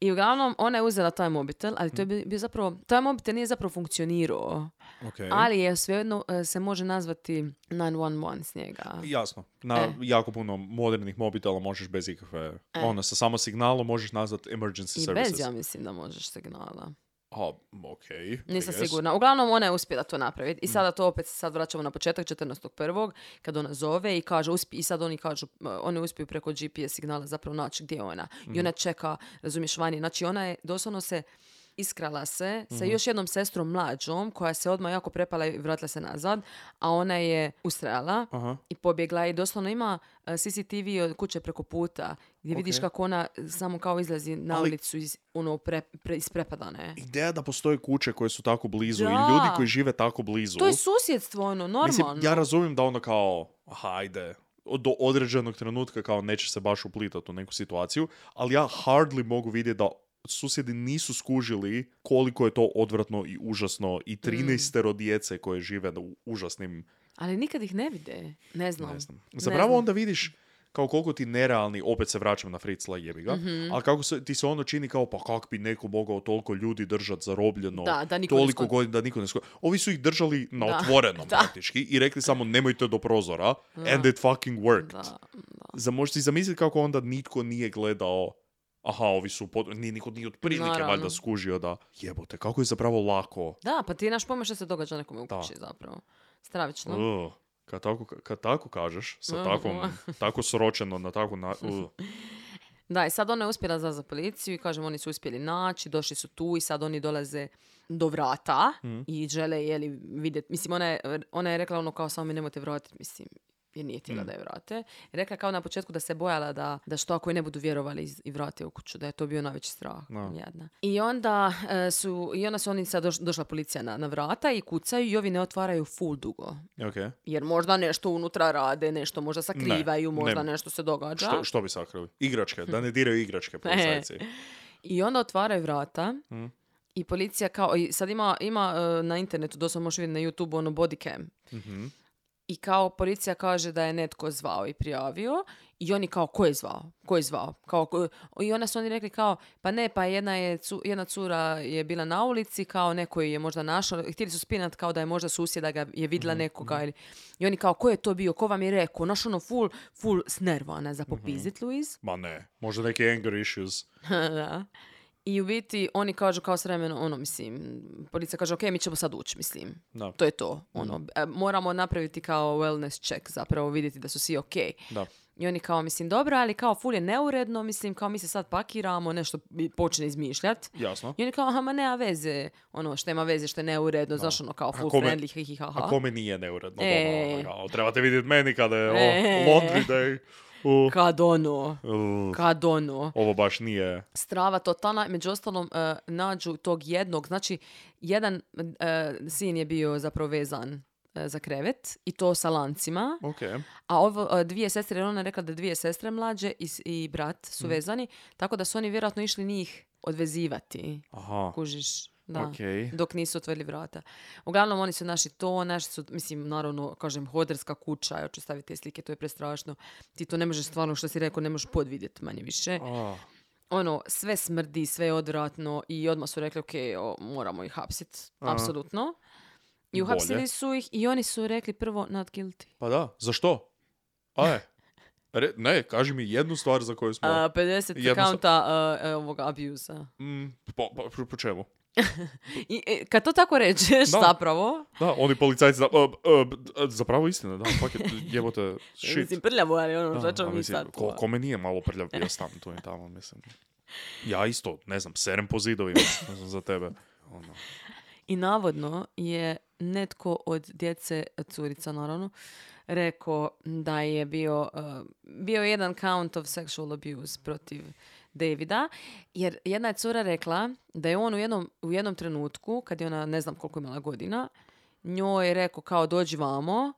I uglavnom, ona je uzela taj mobitel, ali to je bi- bio zapravo, taj mobitel nije zapravo funkcionirao, Okay. ali je svejedno e, se može nazvati 911 s njega. Jasno. Na E. jako puno modernih mobitela možeš bez ikakve... Ono, sa samo signalom možeš nazvati emergency I services. bez, ja mislim da možeš signala. A, okej. I Nisam guess. sigurna. Uglavnom, ona je uspjela to napraviti. I sada to opet, sad vraćamo na početak 14.1. kad ona zove i kaže, uspi, i sad oni kažu, oni uspiju preko GPS signala zapravo naći gdje je ona. I ona čeka, razumiješ, vani. Znači, ona je doslovno se iskrala se sa još jednom sestrom mlađom koja se odmah jako prepala i vratila se nazad, a ona je ustrajala Aha. i pobjegla i doslovno ima uh, CCTV od kuće preko puta gdje vidiš Ok. kako ona samo kao izlazi na Ali- ulicu iz, ono, pre, pre, isprepadane. Ideja da postoje kuće koje su tako blizu i Da. ljudi koji žive tako blizu. To je susjedstvo, ono, normalno. Mislim, ja razumijem da ono kao, aha, ajde, do određenog trenutka kao neće se baš uplitati u neku situaciju, ali ja hardly mogu vidjeti da susjedi nisu skužili koliko je to odvratno i užasno i 13 djece koje žive u užasnim, Ali nikad ih ne vide. Ne znam. ne znam. Ne Zapravo znam. onda vidiš kao koliko ti nerealni, opet se vraćam na Fritzla jebi ga, Mhm. ali kako se, ti se ono čini kao pa kak bi neko mogao toliko ljudi držati zarobljeno, Da, da niko ne toliko godina da niko ne sko- Ovi su ih držali na Da, otvorenom *laughs* da. praktički i rekli samo nemojte do prozora and it fucking worked. Da, da. Za možeš si zamisliti kako onda nitko nije gledao aha, ovi su, pod... nije, niko nije otprilike Naravno. valjda skužio da jebote, kako je zapravo lako. Da, pa ti naš pojma što se događa nekome u kući zapravo. Stravično. Ugh, kad, tako, kad tako kažeš, sa takvom, tako sročeno na tako na... *laughs* ugh. Da, i sad ona je uspjela za, za policiju i kažem, oni su uspjeli naći, došli su tu i sad oni dolaze do vrata Mhm. i žele, jeli, vidjeti. Mislim, ona je, ona je rekla ono kao, samo mi nemojte vratiti, mislim, jer nije htjela Mhm. da je vrate. Rekla kao na početku da se bojala da, da što ako je ne budu vjerovali iz- i vrate u kuću, da je to bio najveći strah. Jadna. I onda e, su, i onda su oni sad doš- došla policija na, na vrata i kucaju i ovi ne otvaraju full dugo. Ok. Jer možda nešto unutra rade, nešto možda sakrivaju, Ne, možda ne. nešto se događa. Što, što bi sakrili? Igračke, da ne diraju igračke *laughs* policajci. I onda otvaraju vrata Mm. i policija kao, i sad ima, ima e, na internetu, doslovno možeš vidjeti na YouTube ono body cam. Mhm. I kao policija kaže da je netko zvao i prijavio i oni kao, ko je zvao? Ko je zvao? Kao, ko- I onda su oni rekli kao, pa ne, pa jedna, je, cu- jedna cura je bila na ulici, kao neko je možda našao, htjeli su spinat kao da je možda susjeda ga je vidjela nekoga. Ili, I oni kao, ko je to bio? Ko vam je rekao? Naš ono full, full snervana za popizit, Luis. Ma ne, možda neki anger issues. *laughs* da. I u biti oni kažu kao s vremenom, ono, mislim, policija kaže, ok, mi ćemo sad ući, mislim. Da. To je to. Ono, e, moramo napraviti kao wellness check, zapravo vidjeti da su svi ok. Da. I oni kao, mislim, dobro, ali kao ful je neuredno, mislim, kao mi se sad pakiramo, nešto počne izmišljat. Jasno. I oni kao, aha, ma nema veze, ono, što ima veze, što je neuredno, znaš, ono, kao full kome- friendly, hi, hi, ha, ha. A kome nije neuredno E. doma? Kao, trebate vidjeti meni kada je E. laundry day. U, Kad ono, u, kad ono. ovo baš nije... strava totalna. Među ostalom, e, nađu tog jednog, znači, jedan e, sin je bio zapravo vezan e, za krevet i to sa lancima, Ok. a ovo dvije sestre, ona je rekla da dvije sestre mlađe i, i brat su vezani, tako da su oni vjerojatno išli njih odvezivati, Aha. kužiš. Da, Ok. dok nisu otvorili vrata. Uglavnom, oni su naši to, naši su, mislim, naravno, kažem, hoderska kuća, ja ću staviti te slike, to je prestrašno. Ti to ne možeš stvarno, što si rekao, ne možeš podvidjeti manje više A, ono, sve smrdi, sve je odvratno i odmah su rekli, ok, o, moramo ih hapsit, Aha. apsolutno. I uhapsili Bolje. su ih i oni su rekli prvo not guilty. pa da, za što? Aj. Re, ne, kaži mi jednu stvar za koju smo... A, 50 Jednostavno- kaunta uh, ovoga abusa. Mm, po, po- po čemu? *laughs* I e, kad to tako rečeš, Da. zapravo, Da, oni policajci, da, uh, uh, zapravo istina, da, fuck it, jebote, *laughs* shit. mislim, prljavo, ali ono, šta ćemo mi sad? ko, kome nije malo prljav bio stan tu i tamo, mislim. Ja isto, ne znam, serem po zidovima, ne znam, za tebe. Ono. I navodno je netko od djece, curica naravno, rekao da je bio, uh, bio jedan count of sexual abuse protiv Davida, jer jedna je cura rekla da je on u jednom, u jednom trenutku, kad je ona ne znam koliko imala godina, njoj je rekao kao dođi vamo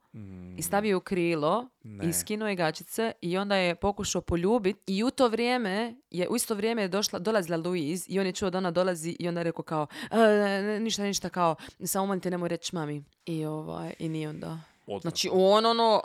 i stavio u krilo Ne. i skinuo je gačice i onda je pokušao poljubiti i u to vrijeme je u isto vrijeme je došla dolazila Louise i on je čuo da ona dolazi i onda je rekao kao "E, ništa ništa kao samo molim te nemoj reći mami i ovaj i nije onda Odvratno. znači on ono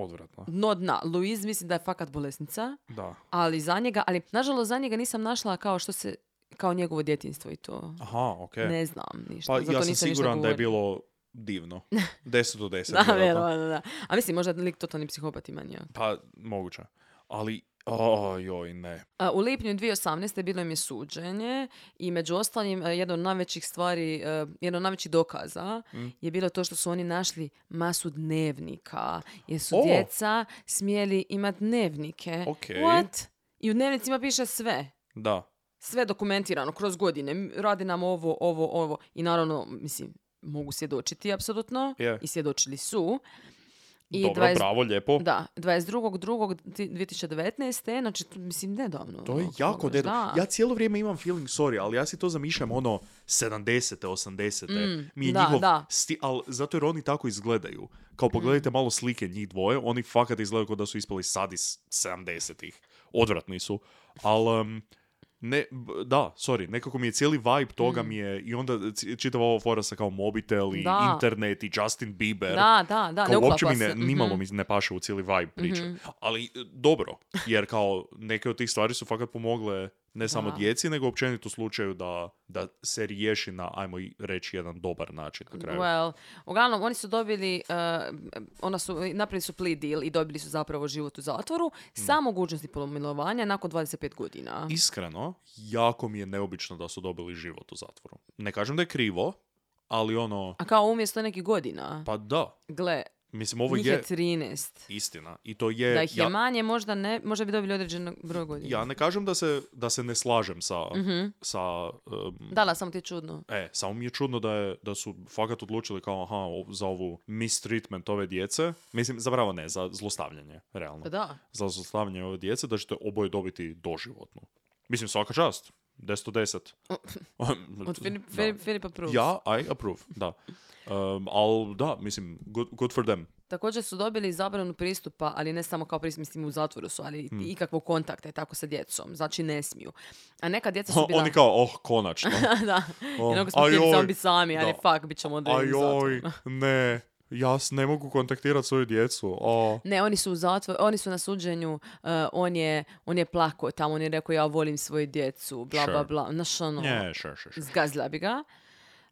Odvratno. dno dna Louise mislim da je fakat bolesnica Da. ali za njega ali nažalost za njega nisam našla kao što se kao njegovo djetinstvo i to Aha, okej. ne znam ništa Pa zato ja sam nisam siguran da je bilo divno. *laughs* 10 od 10. da, vjerovatno, da. A mislim, možda lik totalni psihopat i manijak. Pa, moguće. Ali, ojoj, ne. A, U lipnju 2018. bilo im je suđenje i među ostalim e, jedna od najvećih stvari, e, jedan od najvećih dokaza Mm. je bilo to što su oni našli masu dnevnika. Jer su O! djeca smjeli imati dnevnike. Ok. What? I u dnevnicima piše sve. Da. Sve dokumentirano kroz godine. Radi nam ovo, ovo, ovo. I naravno, mislim, mogu svjedočiti apsolutno. Je. I svjedočili su. I Dobro, 20 bravo, lijepo. Da, 22.2.2019. Znači, mislim, nedavno. To je ono, jako da. Ja cijelo vrijeme imam feeling sorry, ali ja si to zamišljam ono 70. 80. Mm, Mi je da, njihov da. sti- ali zato jer oni tako izgledaju. Kao pogledajte malo slike njih dvoje, oni fakat izgledaju kao da su ispali sad iz 70-ih. Odvratni su. Ali, ne, da, sorry, nekako mi je cijeli vibe toga mi je, i onda čitava ova fora sa kao mobitel i Mm. Da. internet i Justin Bieber. Da, da, da, ne Kao uopće uklapa mi ne, nimalo Mhm. mi ne paše u cijeli vibe priče. Ali e, dobro, jer kao neke od tih stvari su fakat pomogle ne samo Da. djeci, nego općenito u slučaju da, da se riješi na, ajmo reći, jedan dobar način na kraju. Well, uglavnom, oni su dobili, uh, ona su, napravili su plea deal i dobili su zapravo život u zatvoru Mm. sa mogućnosti pomilovanja nakon 25 godina. Iskreno, jako mi je neobično da su dobili život u zatvoru. Ne kažem da je krivo, ali ono, A kao umjesto nekih godina. pa da, Gle, mislim ovo njih je je 13. istina. I to je, Da ih je ja, manje, možda ne, možda bi dobili određen broj godina. ja ne kažem da se, da se ne slažem sa, Mhm. sa um, Da, da, samo ti je čudno. E, samo mi je čudno da, je, da su fakat odlučili kao aha, za ovu mistreatment ove djece. Mislim, zapravo ne, za zlostavljanje, realno. Pa da. Za zlostavljanje ove djece da ćete oboje dobiti doživotnu. Mislim, svaka čast. 10 *laughs* od 10. *laughs* Od Filip. Filip, Filipa. Ja, I approve, da. Um, ali da, mislim, good, good for them. Također su dobili zabranu pristupa, ali ne samo kao pristup, mislim u zatvoru su, ali Hmm. ikakvog kontakta i tako sa djecom. Znači ne smiju. A neka djeca su *laughs* bila... Oni kao, oh, konačno. da. Oh, mnogo smo htjeli ajoj, samo biti sami, ali fuck, bit ćemo odredeni Ajoj, ne. Ja ne mogu kontaktirati svoju djecu. O, Ne, oni su u zatvoru, oni su na suđenju, uh, on je, on je plako tamo, on je rekao ja volim svoju djecu, bla, bla, Sure. bla. Znaš, ono, še, še, še. zgazila bi ga.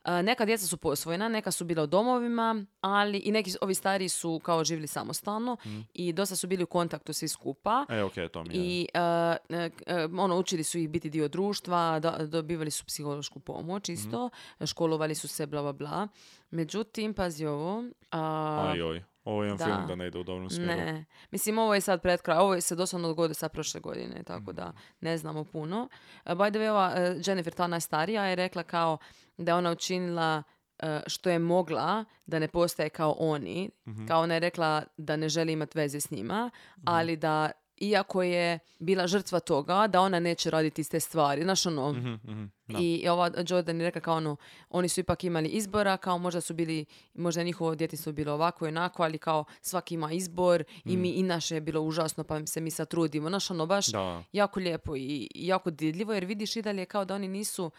Uh, neka djeca su posvojena, neka su bila u domovima, ali i neki ovi stariji su kao živjeli samostalno i dosta su bili u kontaktu svi skupa. E, okej, to mi je. I uh, e, e, ono, učili su ih biti dio društva, do- dobivali su psihološku pomoć isto, školovali su se, bla, bla, bla. Međutim, pazi ovo. a, Aj, oj. Ovo je jedan da. film da ne ide u dobrom smjeru. ne, mislim ovo je sad pred kraj, ovo je se doslovno dogodilo sad prošle godine, tako da ne znamo puno. Uh, by the way, ova uh, Jennifer, ta najstarija, je rekla kao da je ona učinila uh, što je mogla da ne postaje kao oni. Kao ona je rekla da ne želi imati veze s njima, ali da iako je bila žrtva toga, da ona neće raditi iste stvari. Znaš ono, Mhm, mhm, da. i ova Jordan je rekla kao ono, oni su ipak imali izbora, kao možda su bili, možda je njihovo djetinjstvo bilo ovako i onako, ali kao svaki ima izbor i mi i naše je bilo užasno pa se mi sad trudimo. Znaš ono, baš Da. jako lijepo i, i jako didljivo jer vidiš i dalje kao da oni nisu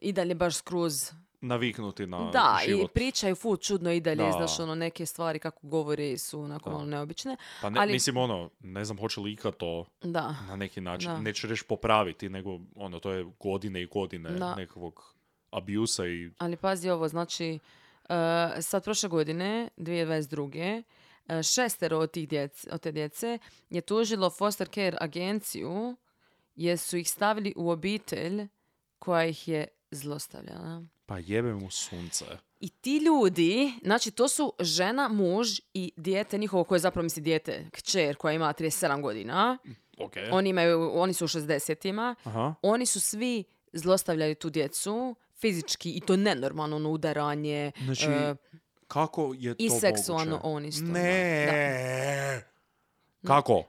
i dalje baš skroz Naviknuti na da, život. i pričaju ful čudno i dalje, Da. znaš, ono, neke stvari kako govore su onako malo neobične. Pa ne, ali- mislim, ono, ne znam hoće li ikad to Da. na neki način, Da. neću reći popraviti, nego ono, to je godine i godine Da. nekakvog abusa i Ali pazi ovo, znači, e, sad prošle godine, 2022. e, šestero od, tih djece, od te djece je tužilo foster care agenciju jer su ih stavili u obitelj koja ih je zlostavljala. Pa jebe mu sunce. I ti ljudi, znači to su žena, muž i dijete njihovo koje zapravo misli dijete, kćer koja ima 37 godina. Ok. Oni, imaju, oni su u 60-ima. Aha. Oni su svi zlostavljali tu djecu fizički i to nenormalno ono udaranje. Znači, e, kako je to i seksualno moguće? on isto, da. Ne. Kako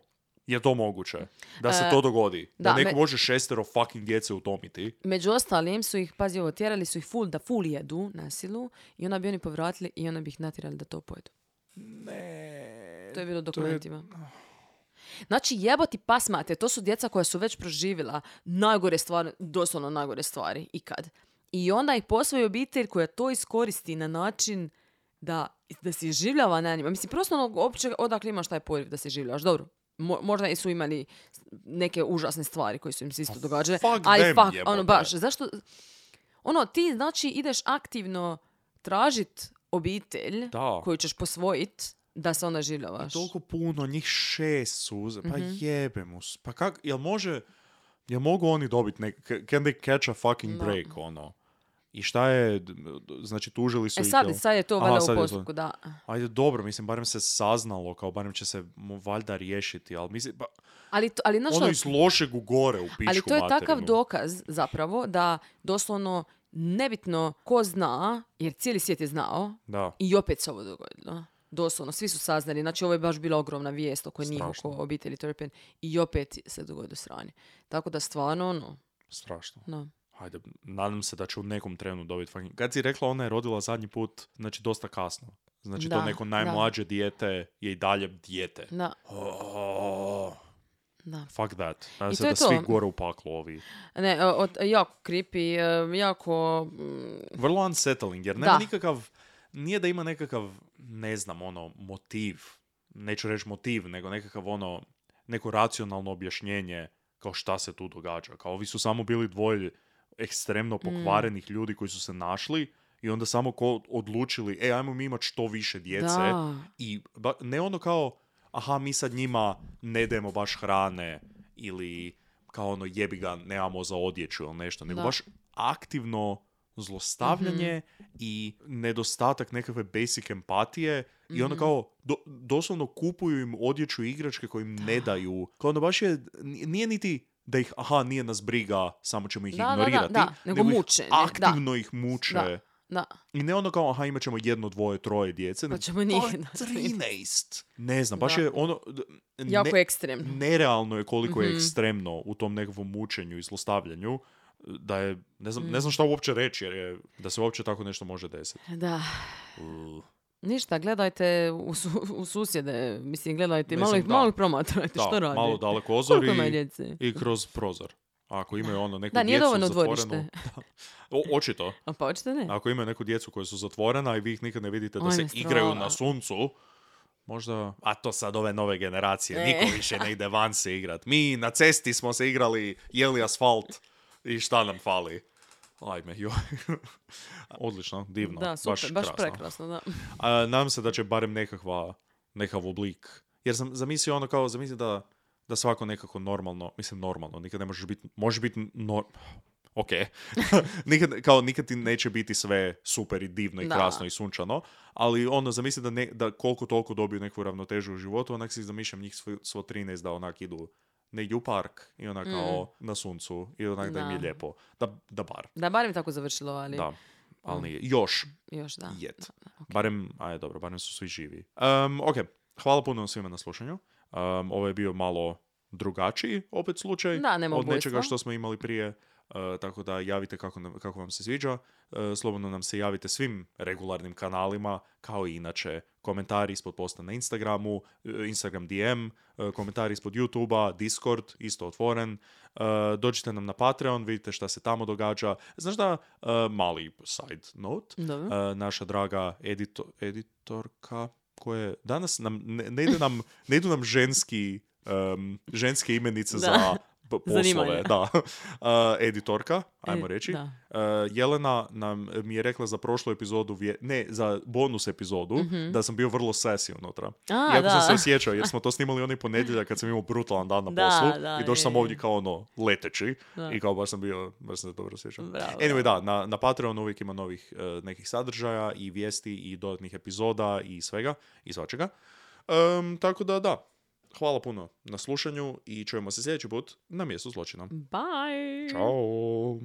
je to moguće? Da se E, to dogodi? Da, da, neko me- može šestero fucking djece utomiti? Među ostalim su ih, pazi ovo, tjerali su ih full da full jedu na silu i onda bi oni povratili i onda bi ih natjerali da to pojedu. Ne. To je bilo u to je- dokumentima. Znači jeboti pas mate, to su djeca koja su već proživjela najgore stvari, doslovno najgore stvari ikad. I onda ih posvoji obitelj koja to iskoristi na način da, da se življava na njima. Mislim, prosto ono, uopće odakle imaš taj poriv da se življavaš. Dobro, mo- možda i su imali neke užasne stvari koje su im se isto događale. fuck ali them, fuck, jebote. ono baš, zašto... Ono, ti znači ideš aktivno tražit obitelj Da. koju ćeš posvojit da se onda življavaš. Toliko puno, njih šest su uze- Pa Mhm. jebe mu. s- Pa kak, jel može, jel mogu oni dobiti nek, can they catch a fucking break, ono? I šta je, znači tužili su E sad, sad je to valjda u postupku, da. Ajde, dobro, mislim, barem se saznalo, kao barem će se valjda riješiti, ali mislim, pa, Ali, to, ali, ono iz lošeg u gore u pičku ali to je takav materinu. dokaz zapravo da doslovno nebitno ko zna, jer cijeli svijet je znao Da. i opet se ovo dogodilo. Doslovno, svi su saznali. Znači, ovo je baš bila ogromna vijest oko njih, oko obitelji Turpin i opet se dogodilo sranje. Tako da stvarno, ono, Strašno. no. Ajde, nadam se da će u nekom trenu dobiti fucking... Kad si rekla ona je rodila zadnji put, znači dosta kasno. Znači to Da, neko da. najmlađe dijete je i dalje dijete. Da, Oh, da. fuck that. Nadam I se to da svi to. gore u paklu ovi. Ne, od, jako creepy, e, jako... mm, Vrlo unsettling, jer nema Da. nikakav... Nije da ima nekakav, ne znam, ono, motiv. Neću reći motiv, nego nekakav ono, neko racionalno objašnjenje kao šta se tu događa. Kao ovi su samo bili dvoje ekstremno Mm. pokvarenih ljudi koji su se našli i onda samo ko odlučili, e, ajmo mi imati što više djece. Da. I ba- ne ono kao, aha, mi sad njima ne dajemo baš hrane ili kao ono jebi ga, nemamo za odjeću ili nešto, nego Da. baš aktivno zlostavljanje i nedostatak nekakve basic empatije i ono kao do- doslovno kupuju im odjeću i igračke koje im ne daju. Kao ono baš je, nije niti da ih, aha, nije nas briga, samo ćemo ih Da, da, da, ignorirati, da, nego ih muče, ne, da. aktivno ih muče. Da, da. I ne ono kao, aha, imat ćemo jedno, dvoje, troje djece. Pa nego, ćemo njih, "Pa, da, 13. Ne znam, baš Da. je ono... d- Jako ne- ekstremno. Nerealno je koliko je Mhm. ekstremno u tom nekakvom mučenju i zlostavljanju da je, ne znam, Mm. ne znam šta uopće reći, jer je, da se uopće tako nešto može desiti. Da. Uh, Ništa, gledajte u, su- u susjede, mislim, gledajte, malo Mislim, ih, da. malo ih promatrajte, Da, što radi. malo daleko ozor i, kroz prozor. Ako imaju ono neku Da, nije djecu zatvorenu... dvorište. *laughs* O, očito. A pa očito ne. Ako imaju neku djecu koja su zatvorena i vi ih nikad ne vidite da Ajme, se igraju strava. na suncu, možda... A to sad ove nove generacije, E. niko više ne ide van se igrat. Mi na cesti smo se igrali, jeli asfalt i šta nam fali. Ajme, joj. *laughs* Odlično, divno. Da, super, baš, krasno. prekrasno, da. A, nadam se da će barem nekakva, nekakav oblik. Jer sam zamislio ono kao, zamisli da, da svako nekako normalno, mislim normalno, nikad ne možeš biti, može biti nor... Ok. *laughs* nikad, kao nikad ti neće biti sve super i divno i Da. krasno i sunčano, ali ono, zamisli da, ne, da koliko toliko dobiju neku ravnotežu u životu, onak si zamišljam njih svo, svo 13 da onak idu negdje u park i onak kao na suncu i onak da, im je Da. lijepo. Da, da bar. Da, barem tako završilo, ali Da. Ali nije. Još još da. Jet. Da, da, ok. Barem, aj dobro, barem su svi živi. Um, ok, hvala puno svima na slušanju. Um, ovo je bio malo drugačiji opet slučaj Da, nema od nečega što smo imali prije. Uh, tako da javite kako, nam- kako vam se sviđa. Uh, slobodno nam se javite svim regularnim kanalima, kao i inače komentari ispod posta na Instagramu, uh, Instagram DM, komentari ispod YouTubea, Discord, isto otvoren. Dođite nam na Patreon, vidite šta se tamo događa. Znaš da, mali side note, naša draga edito, editorka koje danas nam ne, ne ide nam ne idu nam ženski um, ženske imenice Da. za poslove, Zanimanja. *laughs* da. Uh, editorka, ajmo E, reći. da. Uh, Jelena nam mi je rekla za prošlu epizodu, vje- ne, za bonus epizodu, da sam bio vrlo sassy unutra. Mhm. A, Iako sam se osjećao, jer smo to snimali onaj *laughs* ponedjeljak kad sam imao brutalan dan na Da, poslu da, i došao sam je, je. ovdje kao ono leteći Da. i kao baš sam bio, baš sam se dobro osjećao. Bravo, Anyway, da, na, na Patreonu uvijek ima novih eh, nekih sadržaja i vijesti i dodatnih epizoda i svega i svačega. Em, tako da da, hvala puno na slušanju i čujemo se sljedeći put na mjestu zločina. Bye! Ćao!